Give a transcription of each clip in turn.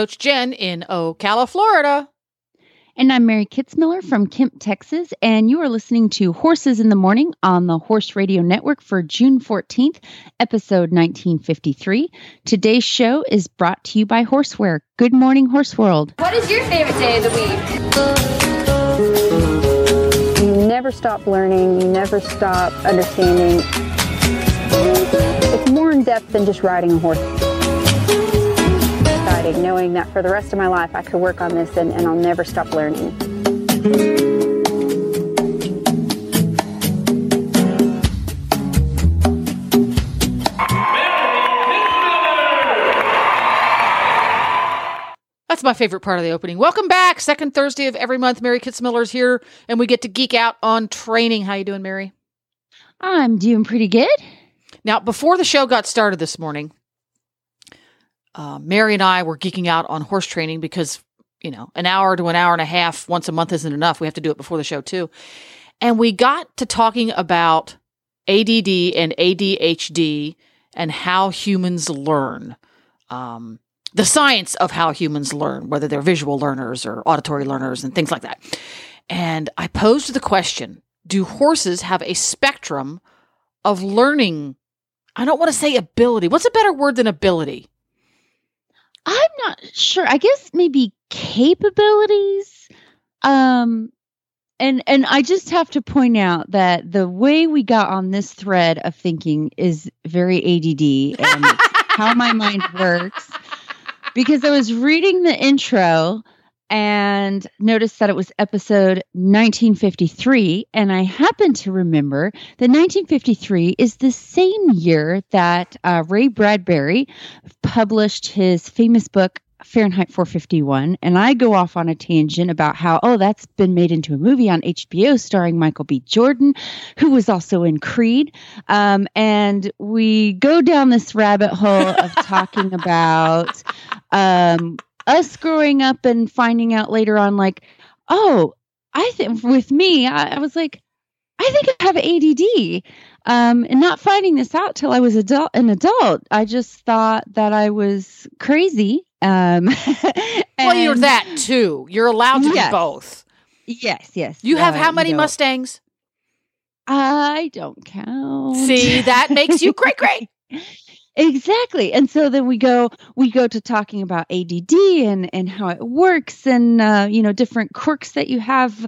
Coach Jen in Ocala, Florida. And I'm Mary Kitzmiller from Kemp, Texas, and you are listening to Horses in the Morning on the Horse Radio Network for June 14th, episode 1953. Today's show is brought to you by Horseware. Good morning, Horse World. What is your favorite day of the week? You never stop learning, you never stop understanding. It's more in depth than just riding a horse. Exciting, knowing that for the rest of my life I could work on this and, and I'll never stop learning. That's my favorite part of the opening. Welcome back. Second Thursday of every month. Mary Kitzmiller's here, and we get to geek out on training. How you doing, Mary? I'm doing pretty good. Now, before the show got started this morning, uh, Mary and I were geeking out on horse training because, you know, an hour to an hour and a half once a month isn't enough. We have to do it before the show, too. And we got to talking about ADD and ADHD and how humans learn. Um, the science of how humans learn, whether they're visual learners or auditory learners and things like that. And I posed the question Do horses have a spectrum of learning? I don't want to say ability. What's a better word than ability? I'm not sure. I guess maybe capabilities. Um and and I just have to point out that the way we got on this thread of thinking is very ADD and how my mind works because I was reading the intro and noticed that it was episode 1953 and I happen to remember that 1953 is the same year that uh, Ray Bradbury published his famous book Fahrenheit 451 and I go off on a tangent about how oh that's been made into a movie on HBO starring Michael B. Jordan who was also in Creed. Um, and we go down this rabbit hole of talking about um, us growing up and finding out later on like oh I think with me I, I was like I think I have ADD um, and not finding this out till I was adult an adult I just thought that I was crazy um, well, you're that too. You're allowed to Yes. be both. Yes, yes. You have uh, how many know, Mustangs? I don't count. See, that makes you great, great. Exactly. And so then we go we go to talking about ADD and and how it works and uh, you know different quirks that you have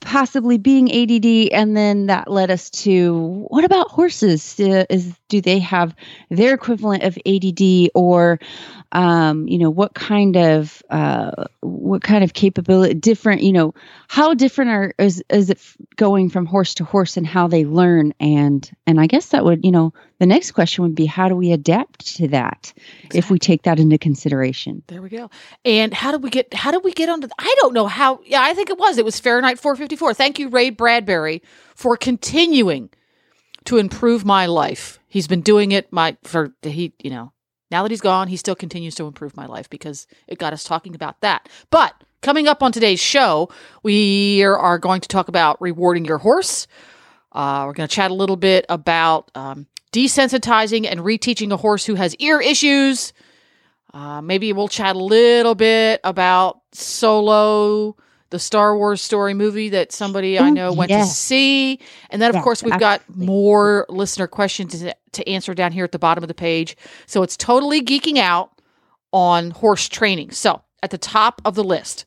possibly being ADD and then that led us to what about horses uh, is do they have their equivalent of ADD or um, you know what kind of uh, what kind of capability different you know how different are is, is it going from horse to horse and how they learn and and i guess that would you know the next question would be how do we adapt to that if we take that into consideration There we go. And how do we get? How did we get onto? I don't know how. Yeah, I think it was. It was Fahrenheit 454. Thank you, Ray Bradbury, for continuing to improve my life. He's been doing it. My for the he, you know, now that he's gone, he still continues to improve my life because it got us talking about that. But coming up on today's show, we are- going to talk about rewarding your horse. Uh, we're going to chat a little bit about um, desensitizing and reteaching a horse who has ear issues. Uh, maybe we'll chat a little bit about Solo, the Star Wars story movie that somebody I know went to see. And then, of Yes, course, we've got more listener questions to, to answer down here at the bottom of the page. So it's totally geeking out on horse training. So at the top of the list,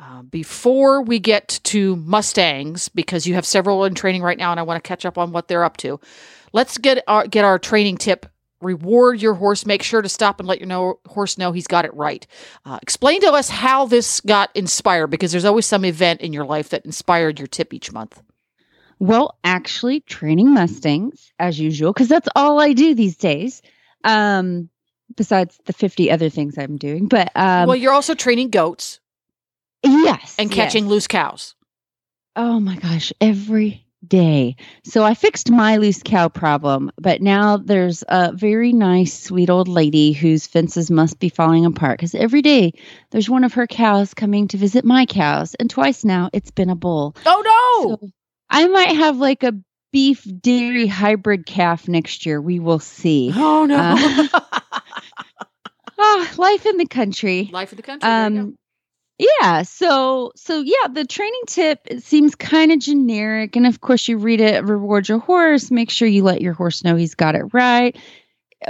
uh, before we get to Mustangs, because you have several in training right now, and I want to catch up on what they're up to. Let's get our get our training tip. Reward your horse. Make sure to stop and let your know, horse know he's got it right. Uh, explain to us how this got inspired, because there's always some event in your life that inspired your tip each month. Well, actually, training Mustangs as usual, because that's all I do these days. Um, besides the 50 other things I'm doing. But um, well, you're also training goats yes. and catching yes. loose cows. Oh my gosh, every day. So I fixed my loose cow problem, but now there's a very nice, sweet old lady whose fences must be falling apart because every day there's one of her cows coming to visit my cows, and twice now it's been a bull. Oh no! So I might have like a beef dairy hybrid calf next year. We will see. oh no! Uh, Ah, life in the country. Life in the country. Um, yeah. So, so yeah, the training tip it seems kind of generic, and of course, you read it. Reward your horse. Make sure you let your horse know he's got it right.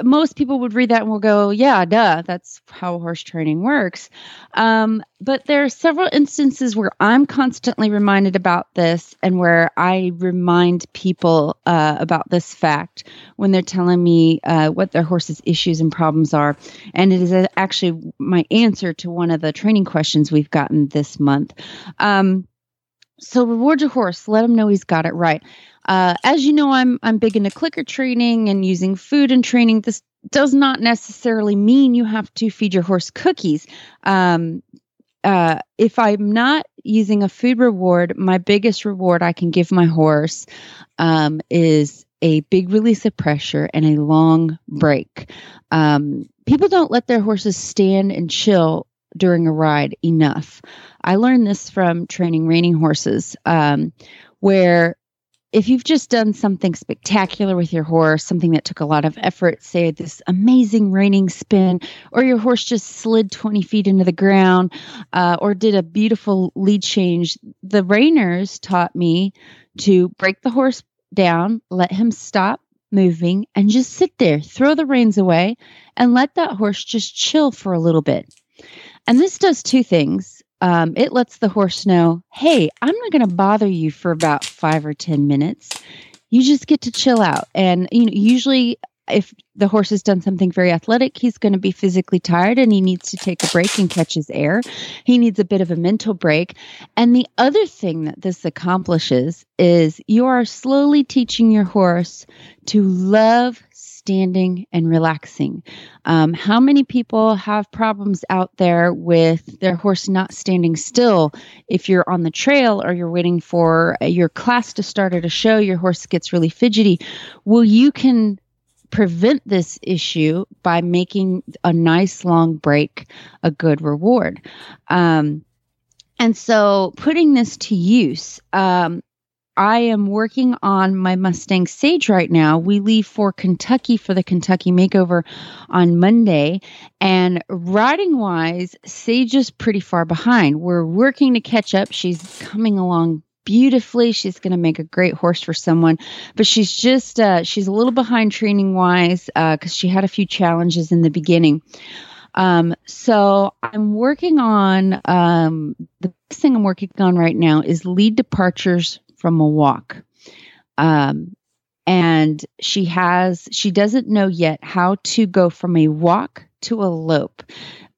Most people would read that and will go, "Yeah, duh, that's how horse training works." Um, but there are several instances where I'm constantly reminded about this, and where I remind people uh, about this fact when they're telling me uh, what their horse's issues and problems are. And it is actually my answer to one of the training questions we've gotten this month. Um, so reward your horse, let him know he's got it right. Uh, as you know, I'm I'm big into clicker training and using food and training. This does not necessarily mean you have to feed your horse cookies. Um, uh, if I'm not using a food reward, my biggest reward I can give my horse um, is a big release of pressure and a long break. Um, people don't let their horses stand and chill during a ride enough. I learned this from training reining horses, um, where if you've just done something spectacular with your horse, something that took a lot of effort, say this amazing reining spin, or your horse just slid 20 feet into the ground, uh, or did a beautiful lead change, the reiners taught me to break the horse down, let him stop moving, and just sit there, throw the reins away, and let that horse just chill for a little bit. And this does two things. Um, it lets the horse know, hey, I'm not going to bother you for about five or 10 minutes. You just get to chill out. And, you know, usually if the horse has done something very athletic, he's going to be physically tired and he needs to take a break and catch his air. He needs a bit of a mental break. And the other thing that this accomplishes is you are slowly teaching your horse to love standing and relaxing. Um, how many people have problems out there with their horse not standing still? If you're on the trail or you're waiting for uh, your class to start at a show, your horse gets really fidgety. Well, you can prevent this issue by making a nice long break a good reward. Um, and so putting this to use, um, I am working on my Mustang Sage right now. We leave for Kentucky for the Kentucky Makeover on Monday. And riding wise, Sage is pretty far behind. We're working to catch up. She's coming along beautifully. She's going to make a great horse for someone, but she's just, uh, she's a little behind training wise because she had a few challenges in the beginning. Um, so I'm working on um, the thing I'm working on right now is lead departures from a walk. Um, and she has she doesn't know yet how to go from a walk to a lope.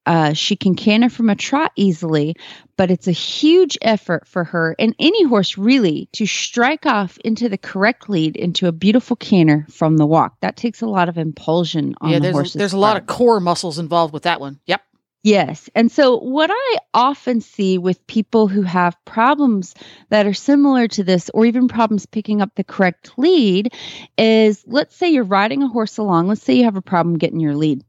Uh, she can canter from a trot easily, but it's a huge effort for her and any horse really to strike off into the correct lead into a beautiful canter from the walk. That takes a lot of impulsion on yeah, the there's horse's there's a lot of core muscles involved with that one. Yep. Yes. And so, what I often see with people who have problems that are similar to this, or even problems picking up the correct lead, is let's say you're riding a horse along. Let's say you have a problem getting your lead.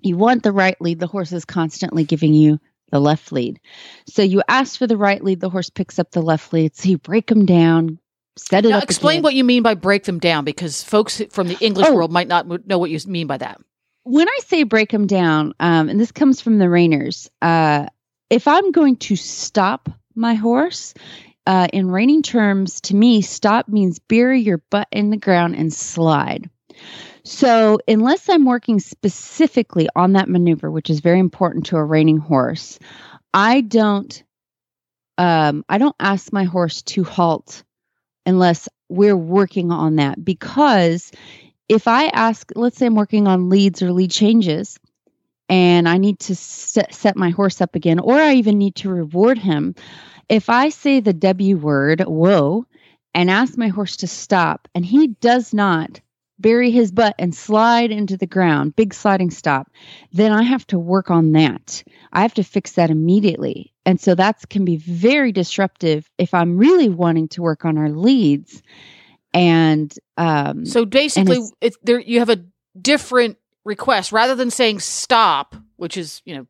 You want the right lead, the horse is constantly giving you the left lead. So, you ask for the right lead, the horse picks up the left lead. So, you break them down, set it Now, up. explain again. what you mean by break them down, because folks from the English Oh. world might not know what you mean by that. When I say break them down, um, and this comes from the reiners, uh, if I'm going to stop my horse, uh, in reining terms, to me, stop means bury your butt in the ground and slide. So, unless I'm working specifically on that maneuver, which is very important to a reining horse, I don't, um, I don't ask my horse to halt unless we're working on that because if I ask, let's say I'm working on leads or lead changes, and I need to set, set my horse up again, or I even need to reward him, if I say the W word, whoa, and ask my horse to stop, and he does not bury his butt and slide into the ground, big sliding stop, then I have to work on that. I have to fix that immediately. And so that can be very disruptive if I'm really wanting to work on our leads. And um, So basically, it's- it's there. You have a different request rather than saying stop, which is you know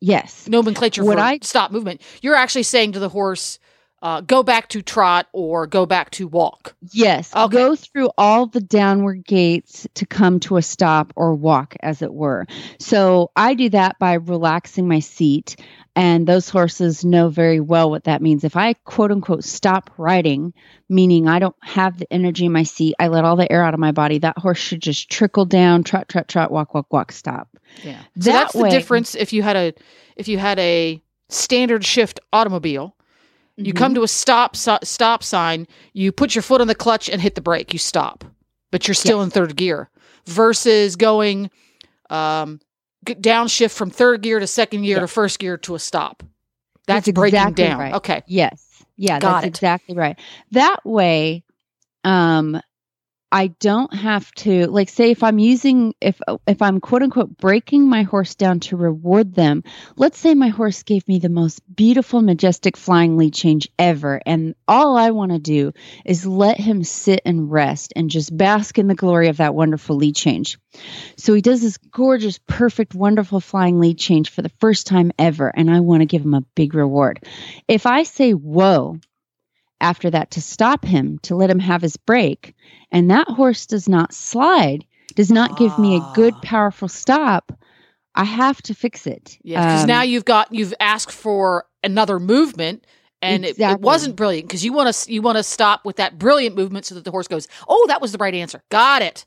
yes, nomenclature What for I- stop movement. You're actually saying to the horse, uh, go back to trot or go back to walk. Yes. Okay. Go through all the downward gaits to come to a stop or walk, as it were. So I do that by relaxing my seat. And those horses know very well what that means. If I quote unquote stop riding, meaning I don't have the energy in my seat, I let all the air out of my body, that horse should just trickle down, trot, trot, trot, walk, walk, walk, stop. Yeah. So That that's the difference. If you had a if you had a standard shift automobile, you Mhm. come to a stop si- stop sign, you put your foot on the clutch and hit the brake, you stop, but you're still in third gear. Versus going um, downshift from third gear to second gear Yeah. to first gear to a stop. That's, That's breaking exactly down. right. Okay. Yes. Yeah, Got that's it. exactly right. That way, um, I don't have to like say if I'm using if if I'm quote unquote breaking my horse down to reward them. Let's say my horse gave me the most beautiful, majestic flying lead change ever, and all I want to do is let him sit and rest and just bask in the glory of that wonderful lead change. So he does this gorgeous, perfect, wonderful flying lead change for the first time ever, and I want to give him a big reward. If I say whoa after that to stop him, to let him have his break, and that horse does not slide, does not give me a good, Ah. powerful stop, I have to fix it. Yeah, because Um, now you've got you've asked for another movement, and it, it wasn't brilliant because you want to you want to stop with that brilliant movement so that the horse goes, oh, that was the right answer. Got it.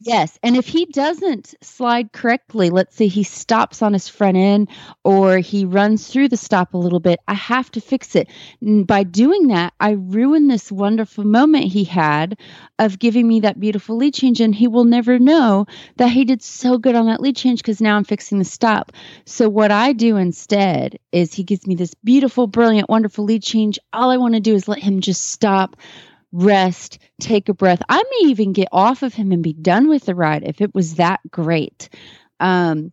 Yes. And if he doesn't slide correctly, let's say he stops on his front end or he runs through the stop a little bit, I have to fix it. And by doing that, I ruin this wonderful moment he had of giving me that beautiful lead change. And he will never know that he did so good on that lead change because now I'm fixing the stop. So, what I do instead is he gives me this beautiful, brilliant, wonderful lead change. All I want to do is let him just stop rest, take a breath. I may even get off of him and be done with the ride if it was that great. Um,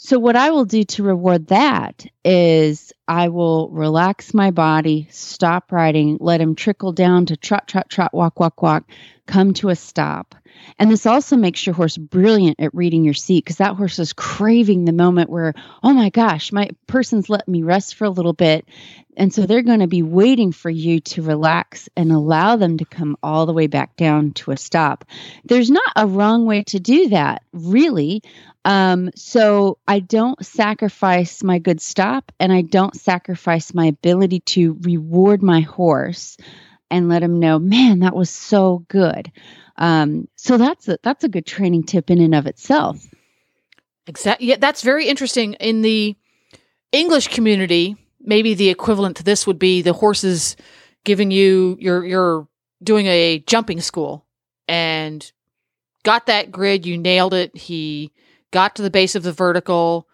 so, what I will do to reward that is I will relax my body, stop riding, let him trickle down to trot, trot, trot, walk, walk, walk, come to a stop. And this also makes your horse brilliant at reading your seat because that horse is craving the moment where, oh my gosh, my person's let me rest for a little bit. And so they're going to be waiting for you to relax and allow them to come all the way back down to a stop. There's not a wrong way to do that, really. Um, so I don't sacrifice my good stop and I don't sacrifice my ability to reward my horse and let him know, man, that was so good. Um, so that's a that's a good training tip in and of itself. Exactly. Yeah, that's very interesting. In the English community, maybe the equivalent to this would be the horses giving you you're you're doing a jumping school and got that grid, you nailed it. He got to the base of the vertical,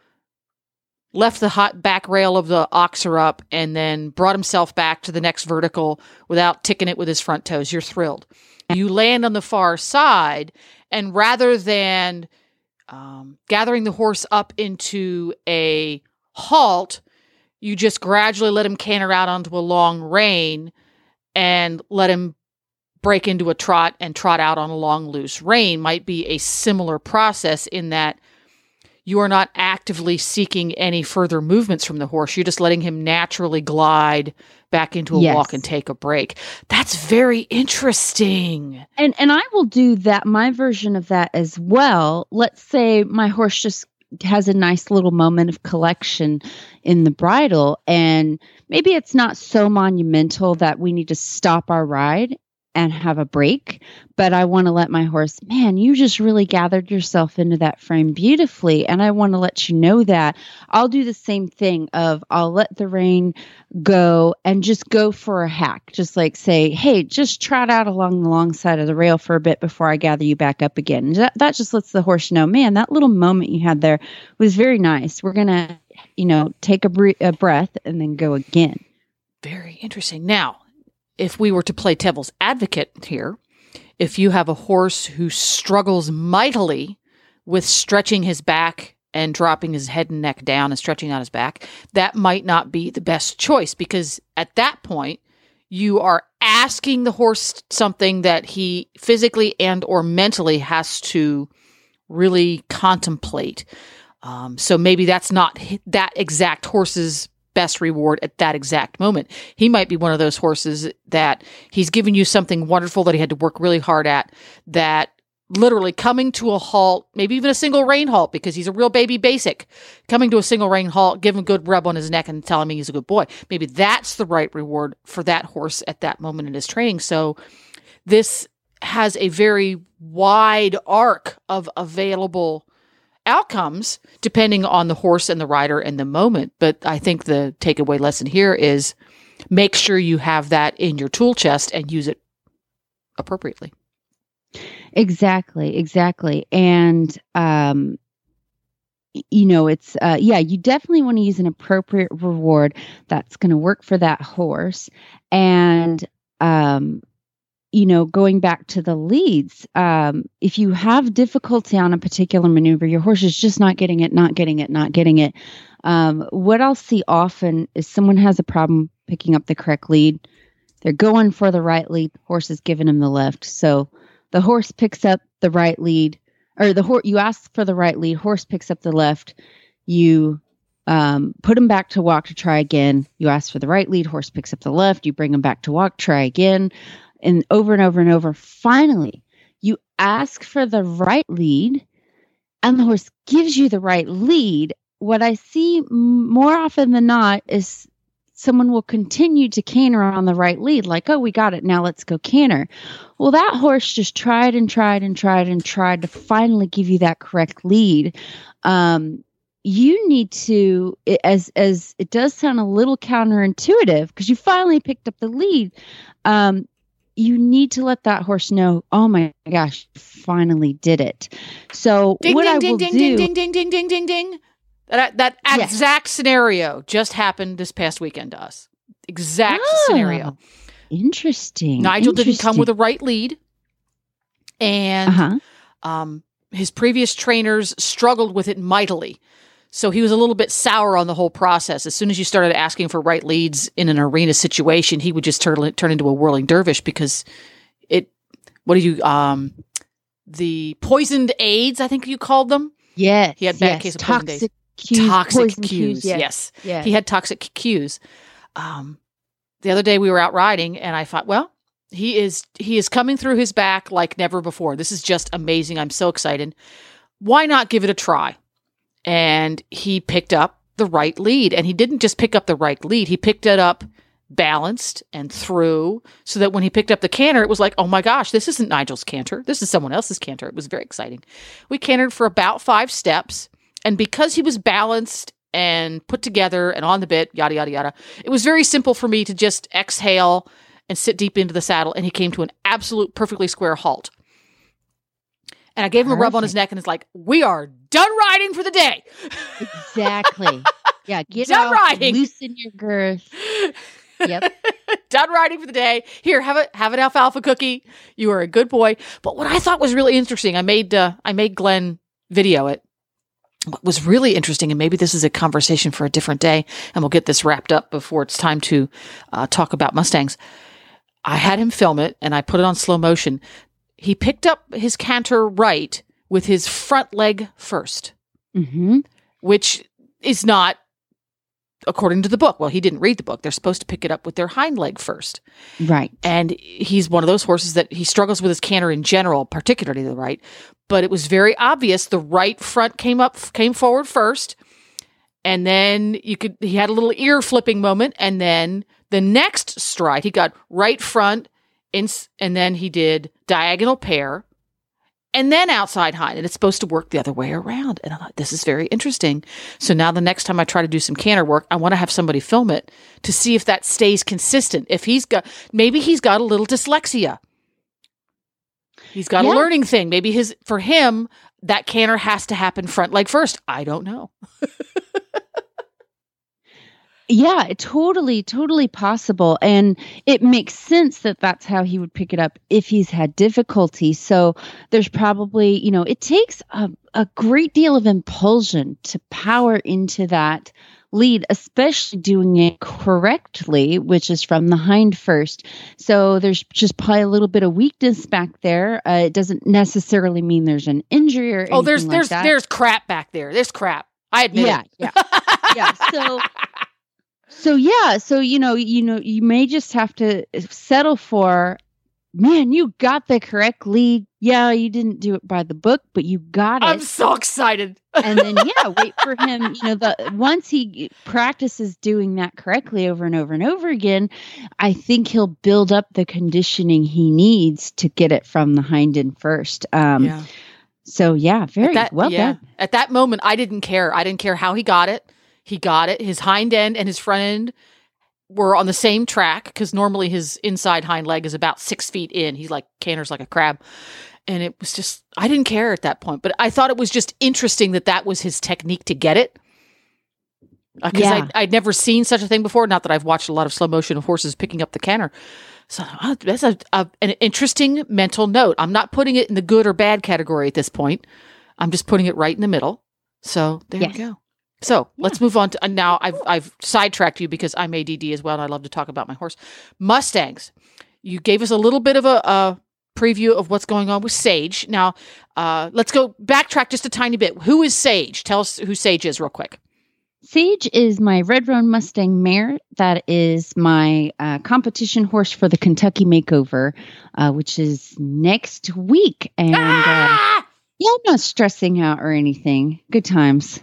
left the hot back rail of the oxer up, and then brought himself back to the next vertical without ticking it with his front toes. You're thrilled. You land on the far side, and rather than um, gathering the horse up into a halt, you just gradually let him canter out onto a long rein and let him break into a trot and trot out on a long loose rein might be a similar process in that you are not actively seeking any further movements from the horse. You're just letting him naturally glide back into a Yes. walk and take a break. That's very interesting. And and I will do that my version of that as well. Let's say my horse just has a nice little moment of collection in the bridle and maybe it's not so monumental that we need to stop our ride and have a break, but I want to let my horse, man, you just really gathered yourself into that frame beautifully and I want to let you know that. I'll do the same thing of I'll let the rein go and just go for a hack. Just like say, hey, just trot out along the long side of the rail for a bit before I gather you back up again. That, that just lets the horse know, man, that little moment you had there was very nice. We're going to, you know, take a, a breath and then go again. Very interesting. Now, if we were to play devil's advocate here, If you have a horse who struggles mightily with stretching his back and dropping his head and neck down and stretching out his back, that might not be the best choice because at that point, you are asking the horse something that he physically and or mentally has to really contemplate. Um, so maybe that's not that exact horse's best reward at that exact moment. He might be one of those horses that he's given you something wonderful that he had to work really hard at that literally coming to a halt, maybe even a single rein halt because he's a real baby basic. Coming to a single rein halt, him a good rub on his neck and telling me he's a good boy. Maybe that's the right reward for that horse at that moment in his training. So this has a very wide arc of available outcomes depending on the horse and the rider and the moment. But I think the takeaway lesson here is make sure you have that in your tool chest and use it appropriately. Exactly, exactly. And um you know, it's uh yeah, you definitely want to use an appropriate reward that's going to work for that horse. And um you know, going back to the leads, um, if you have difficulty on a particular maneuver, your horse is just not getting it, not getting it, not getting it. Um, what I'll see often is someone has a problem picking up the correct lead. They're going for the right lead, horse is giving them the left. So the horse picks up the right lead or the horse you ask for the right lead. Horse picks up the left you um, put him back to walk to try again. You ask for the right lead. Horse picks up the left you bring him back to walk try again and over and over and over finally you ask for the right lead and the horse gives you the right lead what i see more often than not is someone will continue to canter on the right lead like oh we got it now let's go canter well, that horse just tried and tried and tried and tried to finally give you that correct lead. Um, you need to, as as it does sound a little counterintuitive because you finally picked up the lead. Um, you need to let that horse know, oh my gosh, finally did it. So Ding, what ding, I ding, will ding, do, ding, ding, ding, ding, ding, ding, ding. That that Yes. exact scenario just happened this past weekend to us. Exact Ah, scenario. Interesting. Nigel didn't come with interesting. a right lead, and uh-huh. um, his previous trainers struggled with it mightily. So he was a little bit sour on the whole process. As soon as you started asking for right leads in an arena situation, he would just turn turn into a whirling dervish because it. What do you um, the poisoned aids? I think you called them. Yes. He had bad yes. case of toxic cues, toxic cues. yes. yes. yes. He had toxic cues. Um, the other day we were out riding, and I thought, well, he is he is coming through his back like never before. This is just amazing. I'm so excited. Why not give it a try? And he picked up the right lead, and he didn't just pick up the right lead. He picked it up balanced and through so that when he picked up the canter it was like oh my gosh this isn't nigel's canter this is someone else's canter it was very exciting we cantered for about five steps and because he was balanced and put together and on the bit, yada, yada, yada, it was very simple for me to just exhale and sit deep into the saddle. And he came to an absolute perfectly square halt. And I gave him a rub on his neck and it's like, we are done riding for the day. Exactly. Yeah, get Done off, riding. loosen your girth. Yep. done riding for the day. Here, have a have an alfalfa cookie. You are a good boy. But what I thought was really interesting, I made uh, I made Glenn video it. What was really interesting, and maybe this is a conversation for a different day, and we'll get this wrapped up before it's time to uh, talk about Mustangs. I had him film it, and I put it on slow motion. He picked up his canter right with his front leg first, hmm which is not according to the book. Well, he didn't read the book. They're supposed to pick it up with their hind leg first. Right. And he's one of those horses that he struggles with his canter in general, particularly the right. But it was very obvious the right front came up, came forward first, and then you could. He had a little ear flipping moment, and then the next stride he got right front, in, and then he did diagonal pair, and then outside hind, and it's supposed to work the other way around. And I thought this is very interesting. So now the next time I try to do some canter work, I want to have somebody film it to see if that stays consistent. If he's got maybe he's got a little dyslexia. He's got Yeah. a learning thing. Maybe his for him that canter has to happen front leg first. I don't know. Yeah, totally, totally possible. And it makes sense that that's how he would pick it up if he's had difficulty. So there's probably, you know, it takes a, a great deal of impulsion to power into that lead, especially doing it correctly, which is from the hind first. So there's just probably a little bit of weakness back there. Uh, it doesn't necessarily mean there's an injury or Oh, there's like there's that. there's crap back there. There's crap. I admit yeah, it. yeah, yeah. So, so yeah, so you know, you know, you may just have to settle for, man, you got the correct lead. Yeah, you didn't do it by the book, but you got it. I'm so excited. and then yeah, wait for him. You know, the once he practices doing that correctly over and over and over again, I think he'll build up the conditioning he needs to get it from the hind end first. Um, yeah. So yeah, very that, well yeah. done. At that moment, I didn't care. I didn't care how he got it. He got it. His hind end and his front end were on the same track because normally his inside hind leg is about six feet in. He's like canters like a crab. And it was just, I didn't care at that point, but I thought it was just interesting that that was his technique to get it. Uh, because Yeah. I'd, I'd never seen such a thing before. Not that I've watched a lot of slow motion of horses picking up the canter. So oh, that's a, a, an interesting mental note. I'm not putting it in the good or bad category at this point. I'm just putting it right in the middle. So there Yes. we go. So let's move on to and now. I've I've sidetracked you because I'm ADD as well, and I love to talk about my horse Mustangs. You gave us a little bit of a, a preview of what's going on with Sage. Now, uh, let's go backtrack just a tiny bit. Who is Sage? Tell us who Sage is, real quick. Sage is my Red Roan Mustang mare. That is my uh, competition horse for the Kentucky Makeover, uh, which is next week. And uh, Ah! yeah, I'm not stressing out or anything. Good times.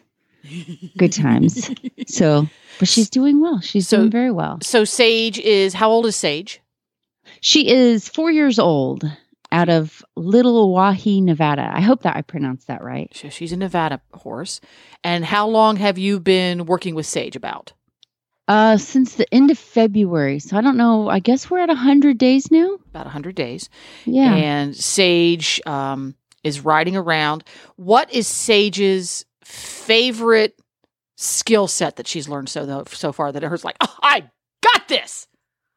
Good times. so, but she's doing well. She's So- doing very well. So Sage is how old is Sage? She is four years old out of Little Owyhee, Nevada. I hope that I pronounced that right. So she's a Nevada horse. And how long have you been working with Sage about? Uh, since the end of February. So I don't know. I guess we're at 100 days now. About 100 days. Yeah. And Sage um, is riding around. What is Sage's favorite skill set that she's learned so so far that her's like, oh, I got this.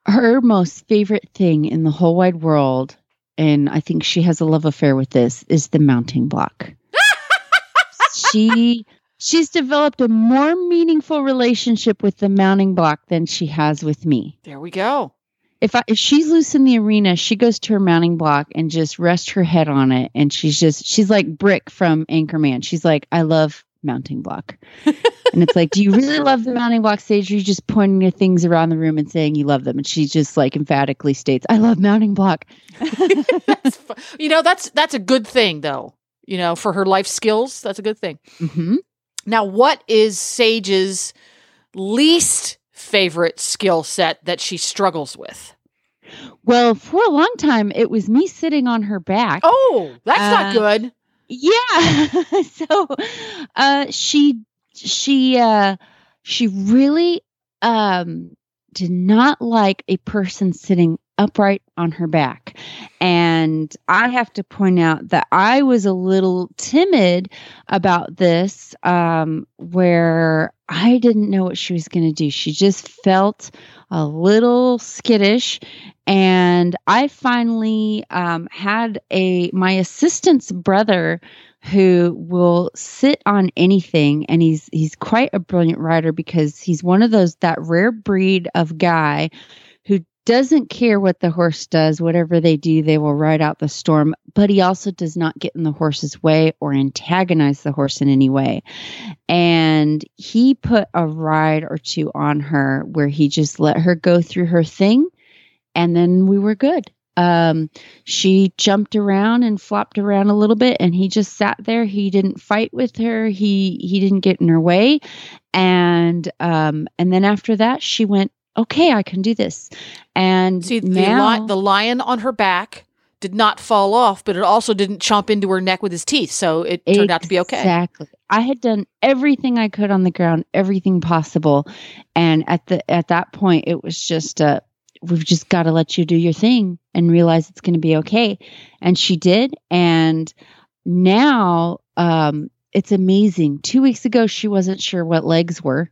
her most favorite thing in the whole wide world, and I think she has a love affair with this, is the mounting block. she she's developed a more meaningful relationship with the mounting block than she has with me. There we go. If I if she's loose in the arena, she goes to her mounting block and just rests her head on it, and she's just she's like Brick from Anchorman. She's like, I love mounting block. and it's like, do you really love the mounting block stage? Or are you just pointing at things around the room and saying you love them? And she just like emphatically states, I love mounting block. You know, that's that's a good thing though. You know, for her life skills, that's a good thing. hmm Now, what is Sage's least favorite skill set that she struggles with? Well, for a long time, it was me sitting on her back. Oh, that's not Uh, good. Yeah. so uh she she uh she really um did not like a person sitting upright on her back. And I have to point out that I was a little timid about this um where I didn't know what she was going to do. She just felt a little skittish and I finally um, had a my assistant's brother who will sit on anything, and he's he's quite a brilliant rider because he's one of those that rare breed of guy doesn't care what the horse does, whatever they do, they will ride out the storm. But he also does not get in the horse's way or antagonize the horse in any way. And he put a ride or two on her where he just let her go through her thing and then we were good. Um, she jumped around and flopped around a little bit, and he just sat there. He didn't fight with her. He he didn't get in her way, and um, and then after that, she went, "Okay, I can do this." And See, the, now, li- the lion on her back did not fall off, but it also didn't chomp into her neck with his teeth. So it turned out to be okay. Exactly. I had done everything I could on the ground, everything possible, and at the at that point, it was just uh we've just got to let you do your thing and realize it's going to be okay. And she did, and now um, it's amazing. Two weeks ago, she wasn't sure what legs were.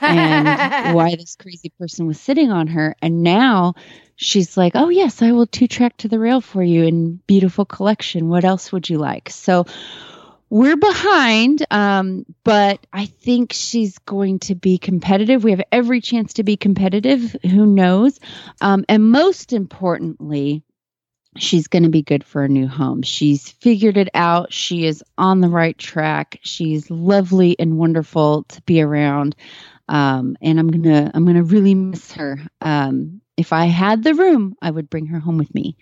And why this crazy person was sitting on her. And now she's like, oh, yes, I will two track to the rail for you in beautiful collection. What else would you like? So we're behind, um, but I think she's going to be competitive. We have every chance to be competitive. Who knows? Um, and most importantly, she's going to be good for a new home. She's figured it out. She is on the right track. She's lovely and wonderful to be around. Um, and I'm gonna I'm gonna really miss her. Um, if I had the room, I would bring her home with me.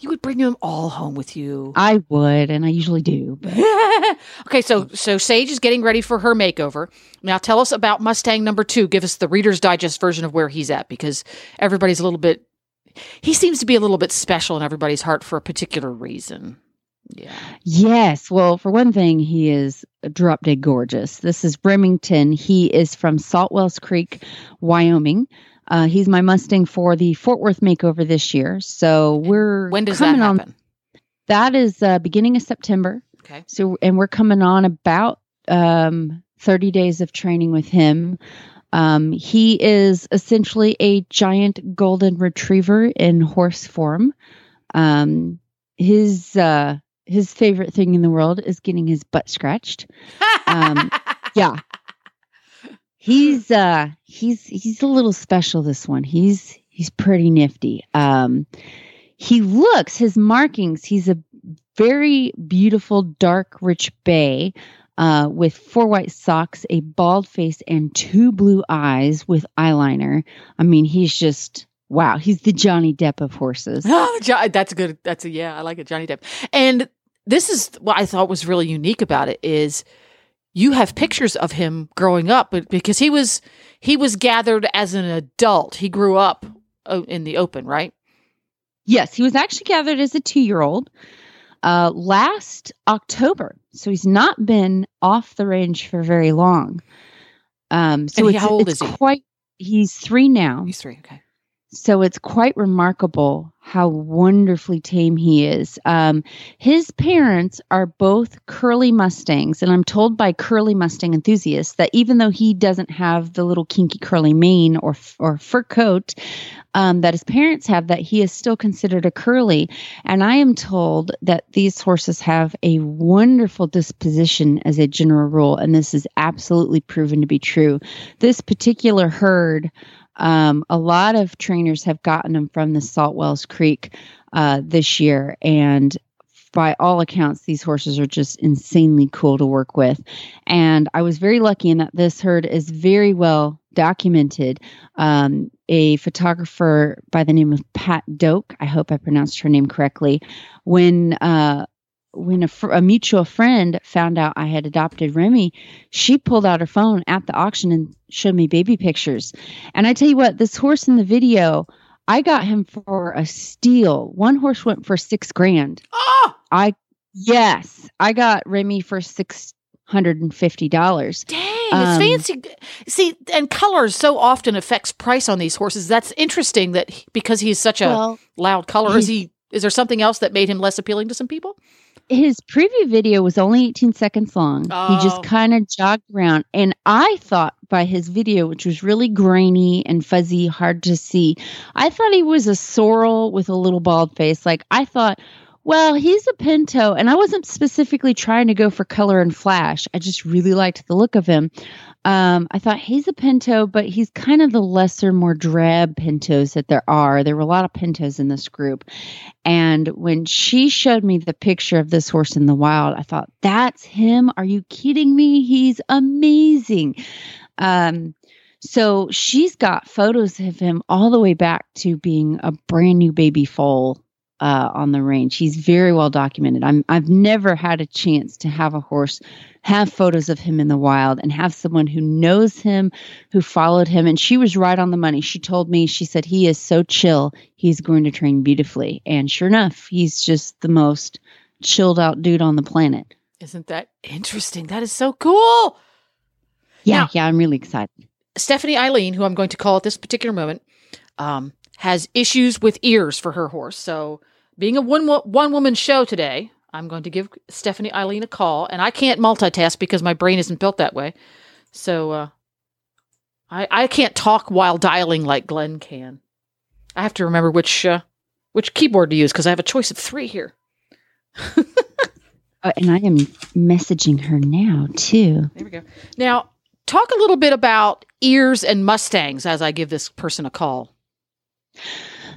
You would bring them all home with you. I would, and I usually do. Okay, so so Sage is getting ready for her makeover. Now tell us about Mustang number two. Give us the Reader's Digest version of where he's at because everybody's a little bit. He seems to be a little bit special in everybody's heart for a particular reason. Yeah. yes, well, for one thing, he is drop dead gorgeous. This is Remington. He is from Salt Wells Creek, Wyoming. Uh, he's my Mustang for the Fort Worth makeover this year. So we're When does that coming on happen? that is uh, beginning of September. Okay. So, and we're coming on about um, 30 days of training with him. Um, he is essentially a giant golden retriever in horse form. Um, his uh, his favorite thing in the world is getting his butt scratched. Um, yeah, he's uh, he's he's a little special. This one, he's he's pretty nifty. Um, he looks his markings. He's a very beautiful, dark, rich bay uh, with four white socks, a bald face, and two blue eyes with eyeliner. I mean, he's just wow. He's the Johnny Depp of horses. Oh, that's a good. That's a yeah. I like it, Johnny Depp. And this is what I thought was really unique about it is you have pictures of him growing up, but because he was he was gathered as an adult. He grew up uh, in the open, right? Yes, he was actually gathered as a two year old uh, last October. So he's not been off the range for very long. Um, so And he- it's, how old is he? quite, he's three now. He's three. Okay. So it's quite remarkable how wonderfully tame he is. Um, his parents are both curly Mustangs, and I'm told by curly Mustang enthusiasts that even though he doesn't have the little kinky curly mane or or fur coat um, that his parents have, that he is still considered a curly. And I am told that these horses have a wonderful disposition as a general rule, and this is absolutely proven to be true. This particular herd um, a lot of trainers have gotten them from the Salt Wells Creek uh, this year, and by all accounts, these horses are just insanely cool to work with. And I was very lucky in that this herd is very well documented. Um, a photographer by the name of Pat Doak, I hope I pronounced her name correctly, when uh, when a, fr- a mutual friend found out I had adopted Remy, she pulled out her phone at the auction and showed me baby pictures. And I tell you what, this horse in the video, I got him for a steal. One horse went for six grand. Oh, I yes, I got Remy for six hundred and fifty dollars. dang! It's Um, fancy. See, and color so often affects price on these horses. That's interesting. That he- because he's such a Well, loud color, is he? Is there something else that made him less appealing to some people? His preview video was only 18 seconds long. He Oh. just kind of jogged around. And I thought by his video, which was really grainy and fuzzy, hard to see, I thought he was a sorrel with a little bald face. Like, I thought, well, he's a pinto. And I wasn't specifically trying to go for color and flash. I just really liked the look of him. Um, I thought he's a pinto, but he's kind of the lesser, more drab pintos that there are. There were a lot of pintos in this group. And when she showed me the picture of this horse in the wild, I thought, that's him. Are you kidding me? He's amazing. Um, so she's got photos of him all the way back to being a brand new baby foal uh, on the range. He's very well documented. I'm I've never had a chance to have a horse have photos of him in the wild and have someone who knows him, who followed him. And she was right on the money. She told me, she said, he is so chill. He's going to train beautifully. And sure enough, he's just the most chilled out dude on the planet. Isn't that interesting? That is so cool. Yeah, Now- yeah, I'm really excited. Stephanie Eileen, who I'm going to call at this particular moment, um, has issues with ears for her horse. So, being a one wo- one woman show today, I'm going to give Stephanie Eileen a call, and I can't multitask because my brain isn't built that way. So, uh, I, I can't talk while dialing like Glenn can. I have to remember which uh, which keyboard to use because I have a choice of three here. Uh, and I am messaging her now too. There we go. Now, talk a little bit about ears and mustangs as I give this person a call.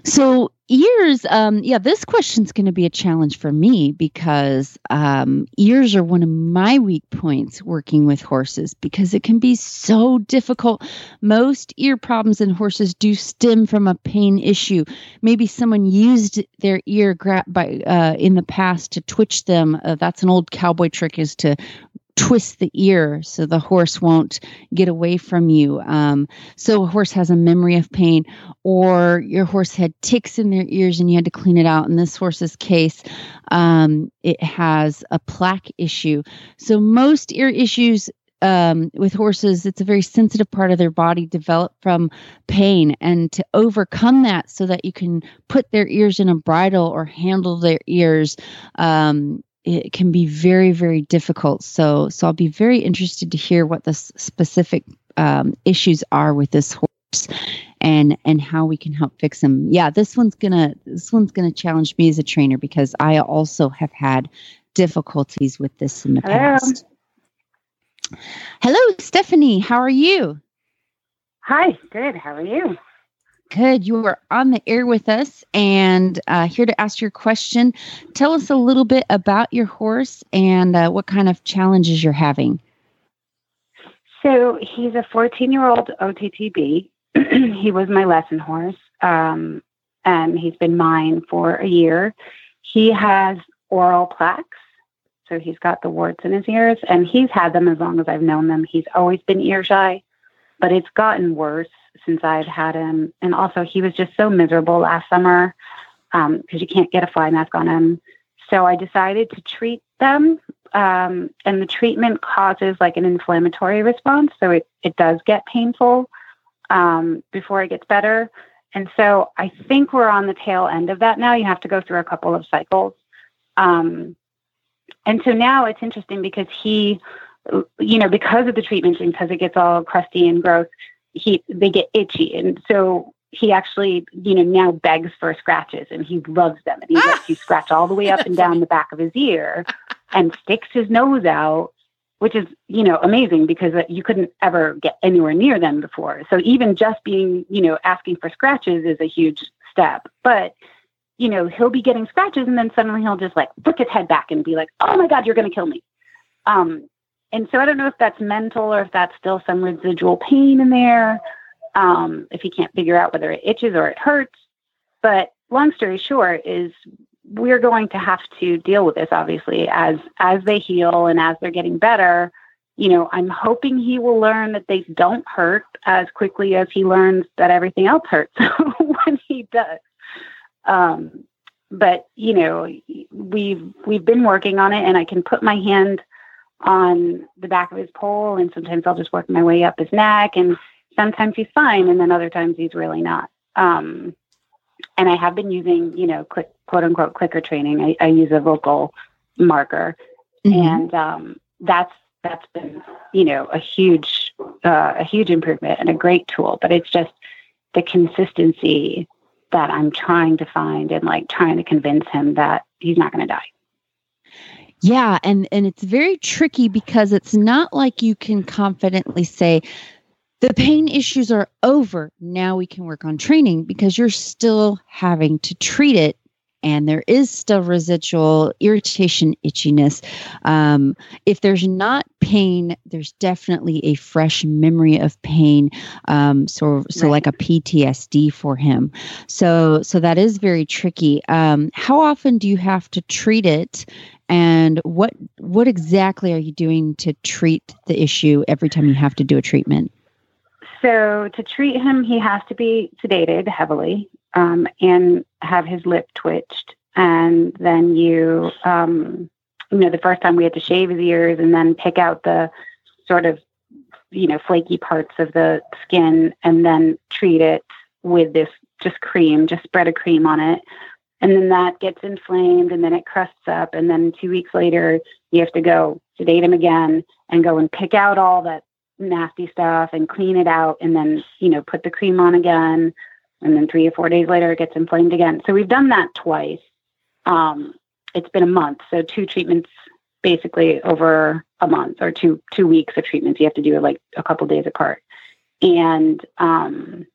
So ears, um, yeah, this question's going to be a challenge for me because um, ears are one of my weak points working with horses because it can be so difficult. Most ear problems in horses do stem from a pain issue. Maybe someone used their ear gra- by uh, in the past to twitch them. Uh, that's an old cowboy trick is to twist the ear so the horse won't get away from you. Um, so a horse has a memory of pain, or your horse had ticks in their ears and you had to clean it out. In this horse's case, um, it has a plaque issue. So most ear issues um, with horses, it's a very sensitive part of their body developed from pain. And to overcome that so that you can put their ears in a bridle or handle their ears, um, it can be very very difficult so so i'll be very interested to hear what the s- specific um, issues are with this horse and and how we can help fix them yeah this one's gonna this one's gonna challenge me as a trainer because i also have had difficulties with this in the Hello. past hello stephanie how are you Hi, good. How are you? Good. You are on the air with us and uh, here to ask your question. Tell us a little bit about your horse and uh, what kind of challenges you're having. So he's a 14 year old OTTB. he was my lesson horse, um, and he's been mine for a year. He has aural plaques, so he's got the warts in his ears, and he's had them as long as I've known them. He's always been ear shy, but it's gotten worse since I've had him. And also, he was just so miserable last summer because you can't get a fly mask on him. So I decided to treat them um, and the treatment causes like an inflammatory response. So it, it does get painful um, before it gets better. And so I think we're on the tail end of that now. You have to go through a couple of cycles. Um, and so now it's interesting because he, you know, because of the treatment and because it gets all crusty and gross, he they get itchy. And so he actually, you know, now begs for scratches and he loves them. And he lets you scratch all the way up and down the back of his ear and sticks his nose out, which is, you know, amazing because uh, you couldn't ever get anywhere near them before. So even just being, you know, asking for scratches is a huge step. But, you know, he'll be getting scratches and then suddenly he'll just like flick his head back and be like, oh my God, you're going to kill me. Um, and so I don't know if that's mental or if that's still some residual pain in there. Um, if he can't figure out whether it itches or it hurts. But long story short is we're going to have to deal with this obviously as as they heal and as they're getting better you know i'm hoping he will learn that they don't hurt as quickly as he learns that everything else hurts when he does um, but you know we've we've been working on it and i can put my hand on the back of his pole and sometimes i'll just work my way up his neck and sometimes he's fine and then other times he's really not um, and I have been using, you know, click, quote unquote clicker training. I, I use a vocal marker, Mhm. and um, that's that's been, you know, a huge uh, a huge improvement and a great tool. But it's just the consistency that I'm trying to find and like trying to convince him that he's not going to die. Yeah, and and it's very tricky because it's not like you can confidently say the pain issues are over. Now we can work on training because you're still having to treat it and there is still residual irritation, itchiness. Um, if there's not pain, there's definitely a fresh memory of pain. Um, so, so Right. like a PTSD for him. So, so that is very tricky. Um, how often do you have to treat it? And what what exactly are you doing to treat the issue every time you have to do a treatment? So to treat him, he has to be sedated heavily um, and have his lip twitched. And then you, um, you know, the first time we had to shave his ears and then pick out the sort of, you know, flaky parts of the skin and then treat it with this just cream, just spread a cream on it. And then that gets inflamed and then it crusts up. And then two weeks later, you have to go sedate him again and go and pick out all that nasty stuff and clean it out and then, you know, put the cream on again. And then three or four days later, it gets inflamed again. So we've done that twice. Um, it's been a month. So two treatments basically over a month or two, two weeks of treatments. You have to do it like a couple days apart. And, um,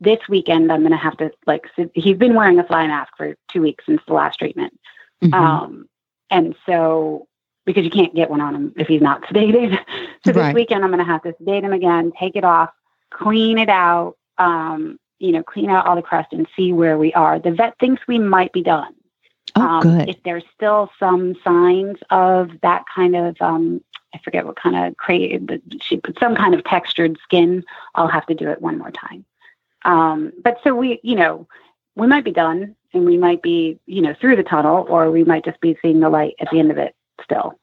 this weekend I'm going to have to like, he's been wearing a fly mask for two weeks since the last treatment. Mhm. Um, and so, because you can't get one on him if he's not sedated. so this weekend, I'm going to have to sedate him again, take it off, clean it out, um, you know, clean out all the crust and see where we are. The vet thinks we might be done. oh, Um, good. If there's still some signs of that kind of, um, I forget what kind of but she put some kind of textured skin, I'll have to do it one more time. Um, but so we, you know, we might be done and we might be, you know, through the tunnel or we might just be seeing the light at the end of it still.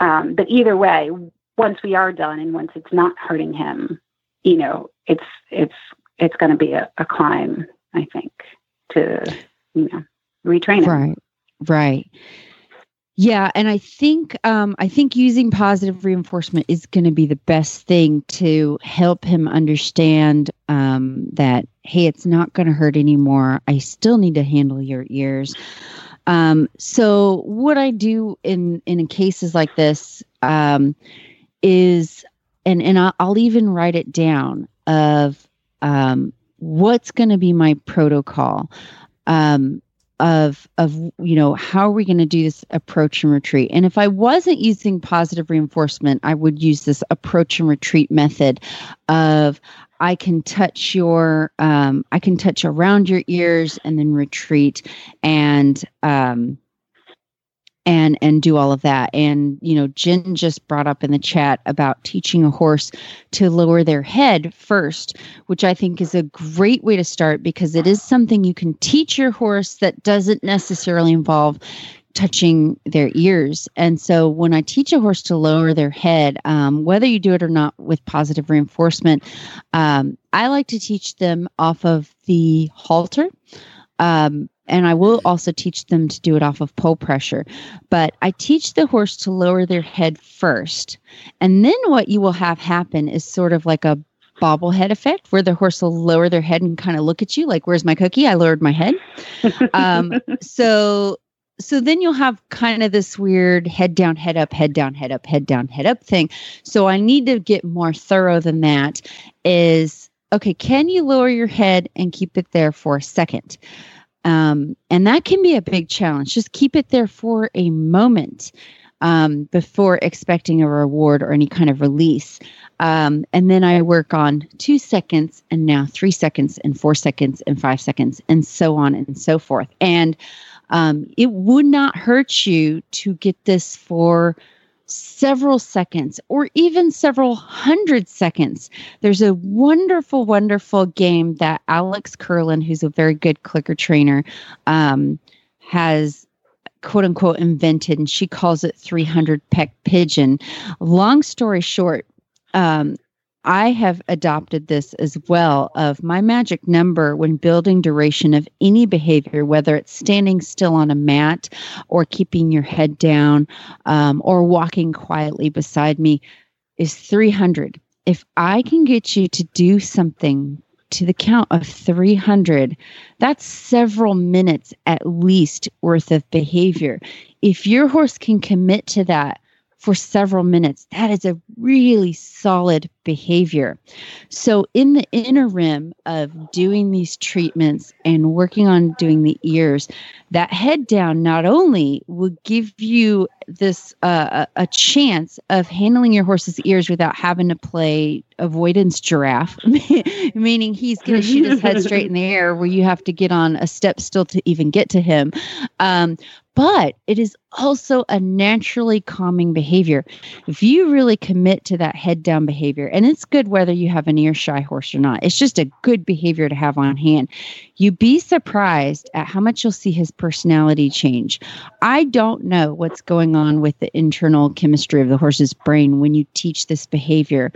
Um, but either way, once we are done and once it's not hurting him, you know, it's, it's, it's going to be a, a climb, I think, to, you know, retrain him. Right. Right. Yeah, and I think um, I think using positive reinforcement is going to be the best thing to help him understand um, that hey, it's not going to hurt anymore. I still need to handle your ears. Um, so what I do in in cases like this um, is, and and I'll, I'll even write it down of um, what's going to be my protocol. Um, of of you know how are we going to do this approach and retreat and if i wasn't using positive reinforcement i would use this approach and retreat method of i can touch your um, i can touch around your ears and then retreat and um, and and do all of that. And you know jen just brought up in the chat about teaching a horse to lower their head first which i think is a great way to start because it is something you can teach your horse that doesn't necessarily involve touching their ears. And so when i teach a horse to lower their head um, whether you do it or not with positive reinforcement um, i like to teach them off of the halter. Um, and I will also teach them to do it off of pole pressure. But I teach the horse to lower their head first. And then what you will have happen is sort of like a bobblehead effect where the horse will lower their head and kind of look at you like, Where's my cookie? I lowered my head. Um, so so then you'll have kind of this weird head down, head up, head down, head up, head down, head up thing. So I need to get more thorough than that. Is okay, can you lower your head and keep it there for a second? Um, and that can be a big challenge. Just keep it there for a moment um, before expecting a reward or any kind of release. Um, and then I work on two seconds and now three seconds and four seconds and five seconds and so on and so forth. And um, it would not hurt you to get this for several seconds or even several hundred seconds. There's a wonderful, wonderful game that Alex Kurland, who's a very good clicker trainer, um, has quote unquote invented, and she calls it 300 peck pigeon. Long story short, um, I have adopted this as well of my magic number when building duration of any behavior, whether it's standing still on a mat or keeping your head down um, or walking quietly beside me, is 300. If I can get you to do something to the count of 300, that's several minutes at least worth of behavior. If your horse can commit to that, for several minutes. That is a really solid behavior. So, in the interim of doing these treatments and working on doing the ears, that head down not only will give you this uh, a a chance of handling your horse's ears without having to play avoidance giraffe, meaning he's going to shoot his head straight in the air where you have to get on a step still to even get to him. Um, but it is also a naturally calming behavior. If you really commit to that head down behavior, and it's good whether you have an ear shy horse or not, it's just a good behavior to have on hand. You'd be surprised at how much you'll see his personality change. I don't know what's going on with the internal chemistry of the horse's brain when you teach this behavior,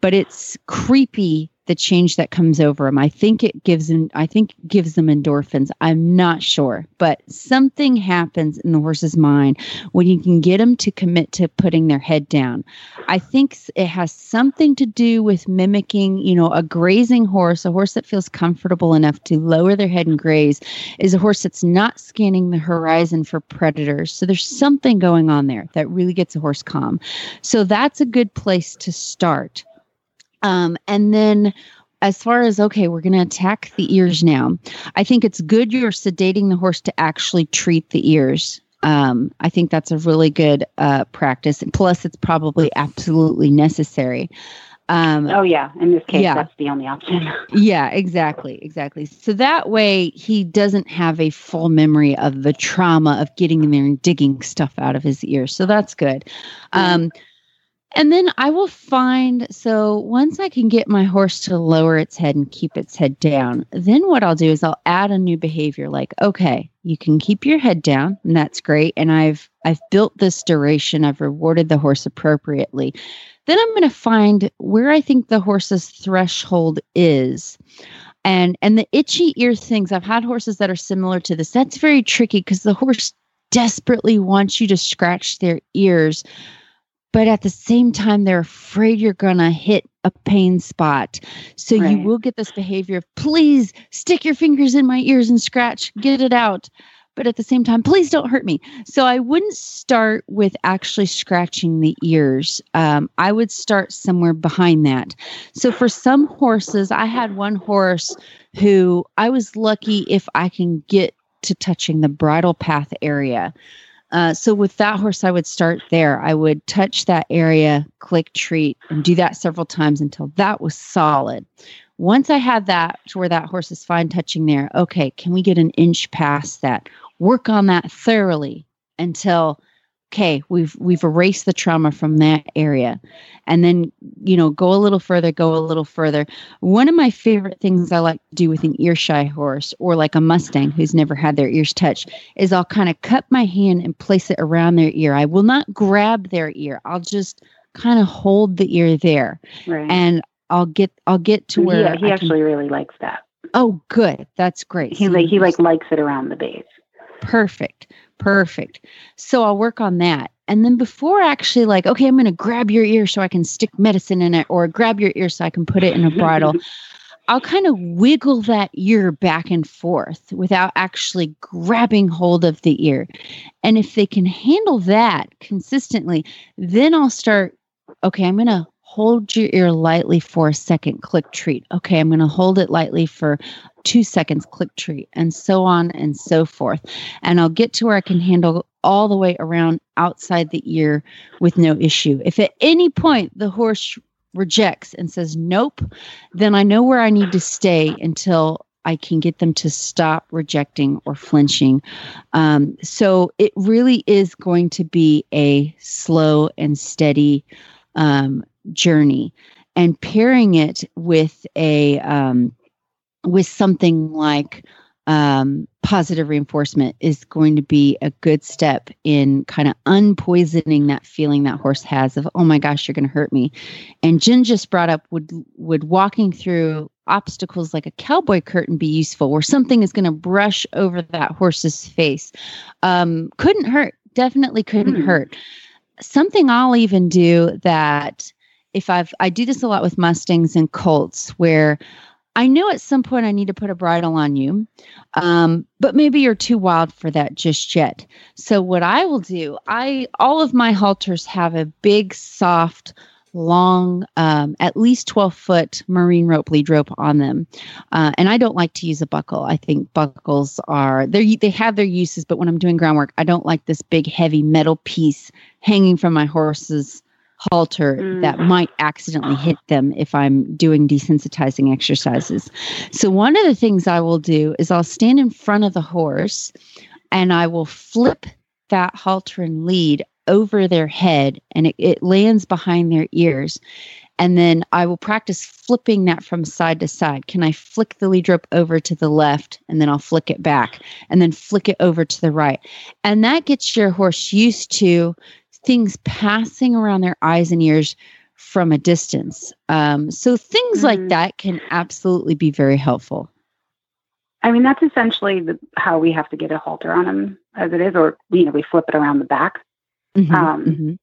but it's creepy the change that comes over them. I think it gives them I think gives them endorphins. I'm not sure, but something happens in the horse's mind when you can get them to commit to putting their head down. I think it has something to do with mimicking, you know, a grazing horse, a horse that feels comfortable enough to lower their head and graze is a horse that's not scanning the horizon for predators. So there's something going on there that really gets a horse calm. So that's a good place to start. Um, and then as far as okay, we're going to attack the ears now. I think it's good you're sedating the horse to actually treat the ears. Um, I think that's a really good uh, practice. And plus, it's probably absolutely necessary. Um, Oh yeah, in this case, Yeah. that's the only option. yeah, exactly, exactly. So that way he doesn't have a full memory of the trauma of getting in there and digging stuff out of his ears. So that's good. Um, and then I will find so once I can get my horse to lower its head and keep its head down, then what I'll do is I'll add a new behavior like, okay, you can keep your head down, and that's great. And I've I've built this duration, I've rewarded the horse appropriately. Then I'm going to find where I think the horse's threshold is. And and the itchy ear things, I've had horses that are similar to this. That's very tricky because the horse desperately wants you to scratch their ears but at the same time they're afraid you're going to hit a pain spot. So you will get this behavior of please stick your fingers in my ears and scratch get it out. But at the same time please don't hurt me. So i wouldn't start with actually scratching the ears. Um, i would start somewhere behind that. So for some horses i had one horse who i was lucky if i can get to touching the bridle path area uh, so with that horse, I would start there. I would touch that area, click treat, and do that several times until that was solid. Once I had that to where that horse is fine touching there, okay, can we get an inch past that? Work on that thoroughly until okay, we've we've erased the trauma from that area. And then, you know, go a little further, go a little further. One of my favorite things I like to do with an ear shy horse or like a Mustang who's never had their ears touched is I'll kind of cut my hand and place it around their ear. I will not grab their ear. I'll just kind of hold the ear there Right. and I'll get I'll get to where yeah, he I can- actually really likes that. oh good. That's great. He So like he like likes it around the base. perfect. Perfect. So I'll work on that. And then before actually like, okay, I'm gonna grab your ear so I can stick medicine in it, or grab your ear so I can put it in a bridle. I'll kind of wiggle that ear back and forth without actually grabbing hold of the ear. And if they can handle that consistently, then I'll start, okay, I'm going to hold your ear lightly for a second, click treat. Okay, I'm going to hold it lightly for two seconds, click treat, and so on and so forth. And I'll get to where I can handle all the way around outside the ear with no issue. If at any point the horse rejects and says nope, then I know where I need to stay until I can get them to stop rejecting or flinching. Um, so it really is going to be a slow and steady um, journey, and pairing it with a um, with something like um, positive reinforcement is going to be a good step in kind of unpoisoning that feeling that horse has of oh my gosh you're going to hurt me. And jen just brought up would would walking through obstacles like a cowboy curtain be useful where something is going to brush over that horse's face. Um, couldn't hurt definitely couldn't Hmm. hurt. Something i'll even do that if i've i do this a lot with mustangs and colts where I know at some point I need to put a bridle on you, um, but maybe you're too wild for that just yet. So what I will do, I all of my halters have a big, soft, long, um, at least twelve foot marine rope lead rope on them, uh, and I don't like to use a buckle. I think buckles are they they have their uses, but when I'm doing groundwork, I don't like this big, heavy metal piece hanging from my horse's halter Mm. that might accidentally hit them if I'm doing desensitizing exercises. So, one of the things I will do is I'll stand in front of the horse and I will flip that halter and lead over their head and it, it lands behind their ears. And then I will practice flipping that from side to side. Can I flick the lead rope over to the left and then I'll flick it back and then flick it over to the right? And that gets your horse used to things passing around their eyes and ears from a distance. Um, so things like Mhm. that can absolutely be very helpful. I mean, that's essentially the, how we have to get a halter on him as it is, or, you know, we flip it around the back. Mhm, Um, mhm.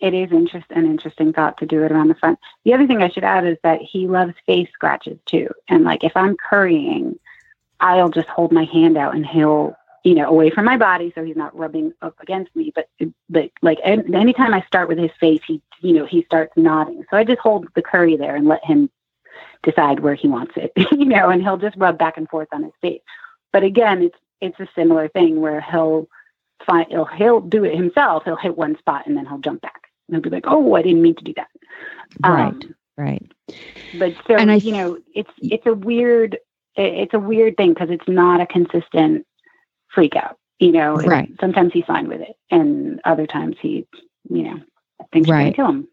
It is interest, an interesting thought to do it around the front. The other thing I should add is that he loves face scratches too. And like if I'm currying, I'll just hold my hand out and he'll, you know, away from my body so he's not rubbing up against me. But, but like an- anytime I start with his face, he, you know, he starts nodding. So I just hold the curry there and let him decide where he wants it, you know, and he'll just rub back and forth on his face. But again, it's it's a similar thing where he'll find he'll he'll do it himself. He'll hit one spot and then he'll jump back. And he'll be like, "Oh, I didn't mean to do that." Right, Um, right. but so And I you know, it's it's a weird it's a weird thing because it's not a consistent freak out. You know, Right. sometimes he's fine with it, and other times he, you know, thinks Right. gonna kill him.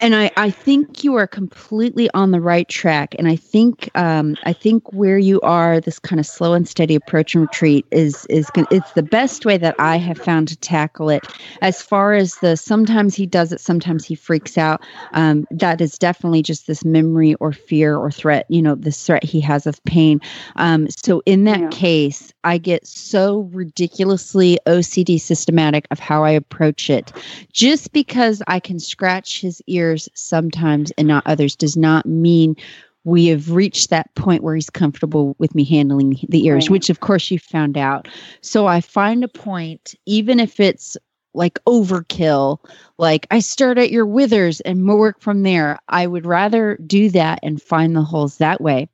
And I, I think you are completely on the right track. And i think um, i think where you are this kind of slow and steady approach and retreat is is it's the best way that i have found to tackle it. As far as the sometimes he does it sometimes he freaks out um, that is definitely just this memory or fear or threat you know this threat he has of pain. Um, so in that Yeah. case i get so ridiculously ocd systematic of how i approach it. Just because I can scratch his sometimes and not others does not mean we have reached that point where he's comfortable with me handling the ears, Right. which of course you found out. So I find a point, even if it's like overkill, like I start at your withers and work from there. I would rather do that and find the holes that way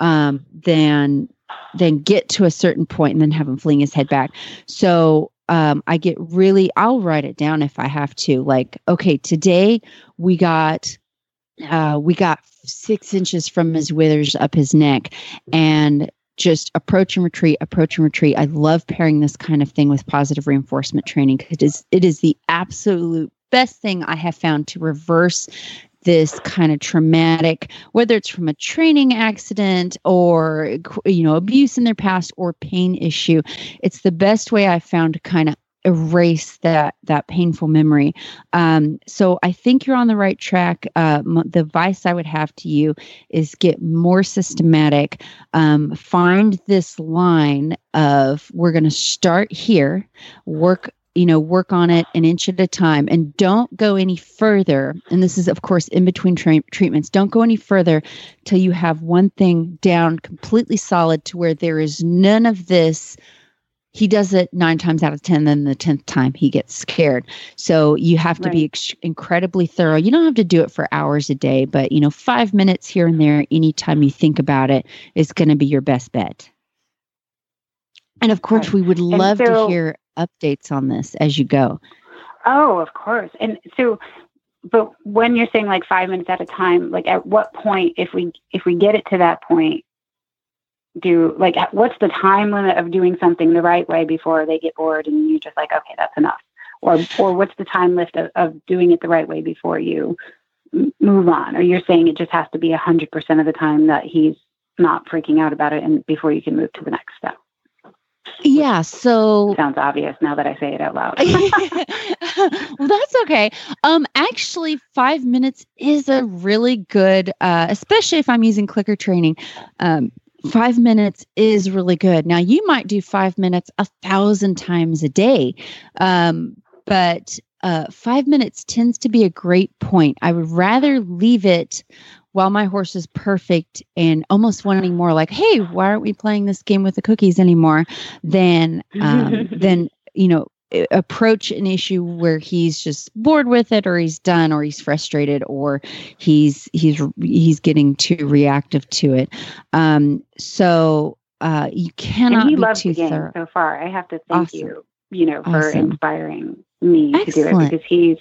um, than than get to a certain point and then have him fling his head back. So um, I get really, I'll write it down if I have to. Like, okay, today we got, uh, we got six inches from his withers up his neck, and just approach and retreat, approach and retreat. I love pairing this kind of thing with positive reinforcement training because it is it is the absolute best thing I have found to reverse this kind of traumatic whether it's from a training accident or you know abuse in their past or pain issue it's the best way i've found to kind of erase that that painful memory. Um, so i think you're on the right track. Uh, the advice i would have to you is get more systematic. Um, find this line of we're going to start here work you know work on it an inch at a time. And don't go any further and this is of course in between tra- treatments don't go any further till you have one thing down completely solid to where there is none of this. He does it nine times out of ten then the 10th time he gets scared. So you have to be ex- incredibly thorough. You don't have to do it for hours a day but you know five minutes here and there anytime you think about it is going to be your best bet. And of course Right. we would love to hear updates on this as you go Oh, of course. And so, but when you're saying like five minutes at a time, like at what point, if we if we get it to that point, do like at- what's the time limit of doing something the right way before they get bored and you're just like, okay, that's enough, or or what's the time lift of, of doing it the right way before you move on? Or you're saying it just has to be a hundred percent of the time that he's not freaking out about it, and before you can move to the next step. Yeah so Sounds obvious now that I say it out loud. well, that's okay. Um, actually, five minutes is a really good, uh, especially if I'm using clicker training. Um, five minutes is really good. Now, you might do five minutes a thousand times a day, um, but uh, five minutes tends to be a great point. I would rather leave it while my horse is perfect and almost wanting more like, hey, why aren't we playing this game with the cookies anymore? Than um, than you know approach an issue where he's just bored with it or he's done or he's frustrated or he's he's he's getting too reactive to it um so uh you cannot and he be loves too the game thorough so far. I have to thank Awesome. you, you know, for Awesome. inspiring me to do it because he's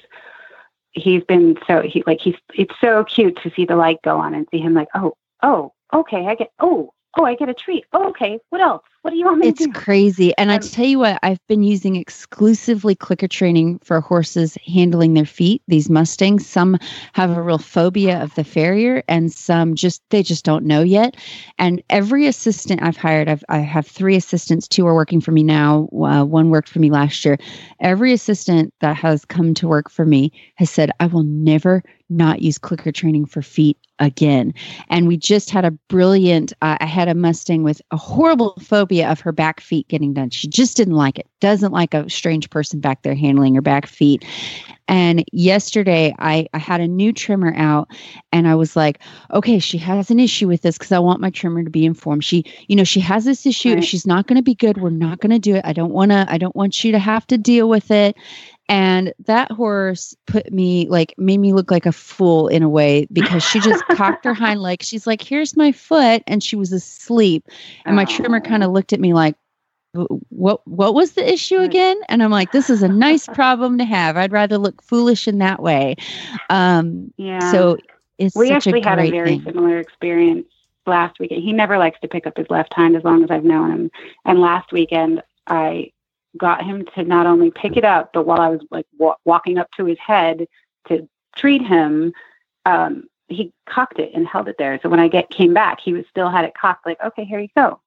he's been so he like he's it's so cute to see the light go on and see him like oh oh okay I get oh oh I get a treat. Oh, okay what else what do you want me It's to do? crazy. And I Um, tell you what, I've been using exclusively clicker training for horses handling their feet. These Mustangs, some have a real phobia of the farrier and some just, they just don't know yet. And every assistant I've hired, I've, I have three assistants, two are working for me now. Uh, one worked for me last year. Every assistant that has come to work for me has said, I will never not use clicker training for feet again. And we just had a brilliant, uh, I had a Mustang with a horrible phobia of her back feet getting done. She just didn't like it, doesn't like a strange person back there handling her back feet. And yesterday I, I had a new trimmer out and I was like, okay, she has an issue with this because I want my trimmer to be informed. She, you know, she has this issue. Right. she's not going to be good, we're not going to do it. I don't want to, I don't want you to have to deal with it. And that horse put me like made me look like a fool in a way because she just cocked her hind leg. She's like, "Here's my foot," and she was asleep. And my trimmer kind of looked at me like, "What? What was the issue again?" And I'm like, "This is a nice problem to have. I'd rather look foolish in that way." Um, Yeah. so it's we such actually a had a very thing. similar experience last weekend. He never likes to pick up his left hind as long as I've known him. And last weekend, I got him to not only pick it up, but while I was like wa- walking up to his head to treat him, um, he cocked it and held it there. So when I get came back, he was still had it cocked. Like, okay, here you go.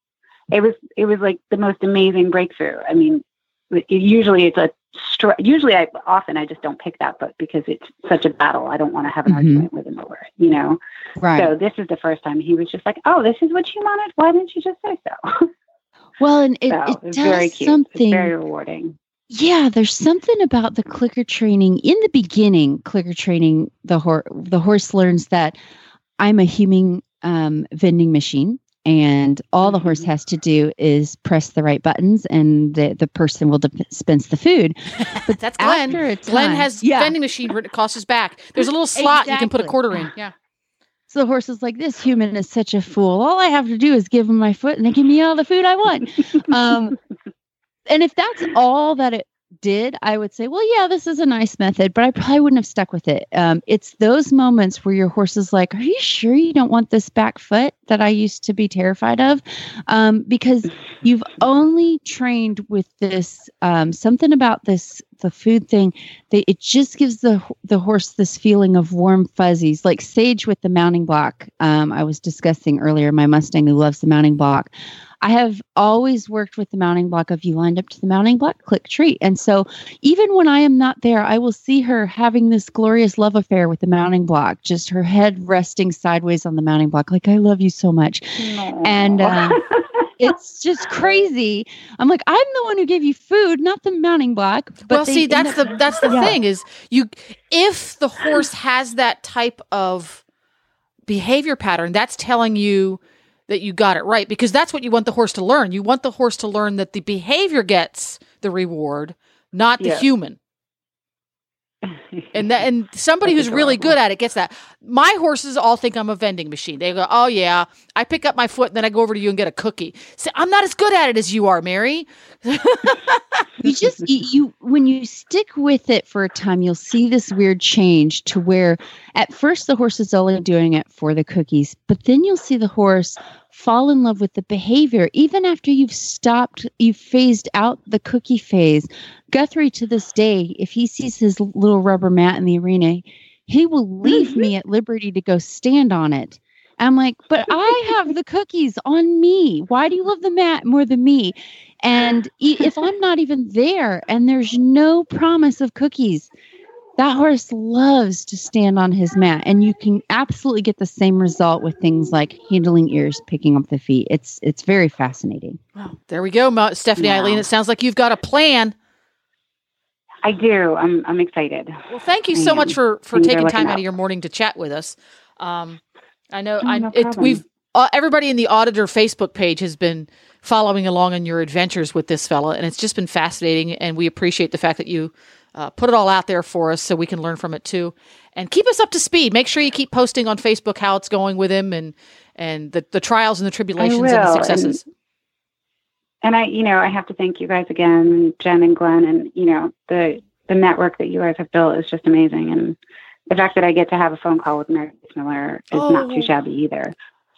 It was it was like the most amazing breakthrough. I mean, it, usually it's a str- usually I often I just don't pick that, but because it's such a battle, I don't want to have an Mhm. argument with him over it. You know. Right. So this is the first time he was just like, "Oh, this is what you wanted. Why didn't you just say so?" well, and it, so it it's does very cute. something. It's very rewarding. Yeah, there's something about the clicker training. In the beginning, clicker training, the horse the horse learns that I'm a human um, vending machine, and all the horse Mhm. has to do is press the right buttons, and the the person will dispense the food. But That's Glenn. after Glenn has yeah. vending machine written across his back. There's a little slot you can put a quarter in. Yeah. So the horse is like, "This human is such a fool. All I have to do is give him my foot, and they give me all the food I want." um, and if that's all that it did, I would say, well, yeah, this is a nice method, but I probably wouldn't have stuck with it. Um, it's those moments where your horse is like, Are you sure you don't want this back foot that I used to be terrified of? Um, because you've only trained with this, um, something about this, the food thing, that it just gives the, the horse this feeling of warm fuzzies, like Sage with the mounting block. Um, I was discussing earlier, my Mustang who loves the mounting block. I have always worked with the mounting block of you lined up to the mounting block, click treat. And so even when I am not there, I will see her having this glorious love affair with the mounting block, just her head resting sideways on the mounting block. Like, I love you so much. And, uh, It's just crazy. I'm like, I'm the one who gave you food, not the mounting block. But well, they see, that's the that's the Yeah. thing is you if the horse has that type of behavior pattern, that's telling you that you got it right because that's what you want the horse to learn. You want the horse to learn that the behavior gets the reward, not the human. And that and somebody who's really good at it gets that. My horses all think I'm a vending machine. They go, "Oh yeah, I pick up my foot and then I go over to you and get a cookie." See, I'm not as good at it as you are, Mary. you just you, you when you stick with it for a time you'll see this weird change to where at first the horse is only doing it for the cookies but then you'll see the horse fall in love with the behavior even after you've stopped you've phased out the cookie phase guthrie to this day if he sees his little rubber mat in the arena he will leave me mm-hmm. at liberty to go stand on it I'm like, but I have the cookies on me. Why do you love the mat more than me? And e- if I'm not even there and there's no promise of cookies, that horse loves to stand on his mat. And you can absolutely get the same result with things like handling ears, picking up the feet. It's it's very fascinating. Well, there we go, Mo- Stephanie Wow. Eileen. It sounds like you've got a plan. I do. I'm I'm excited. Well, thank you so much for for taking time out up. of your morning to chat with us. Um, I know Oh, I no it, we've uh, everybody in the auditor Facebook page has been following along on your adventures with this fella, and it's just been fascinating. And we appreciate the fact that you uh, put it all out there for us so we can learn from it too. And keep us up to speed. Make sure you keep posting on Facebook how it's going with him and and the, the trials and the tribulations and the will, and- successes. And I, you know, I have to thank you guys again, Jen and Glenn, and you know the the network that you guys have built is just amazing. And the fact that I get to have a phone call with Mary Miller is not Oh. too shabby either.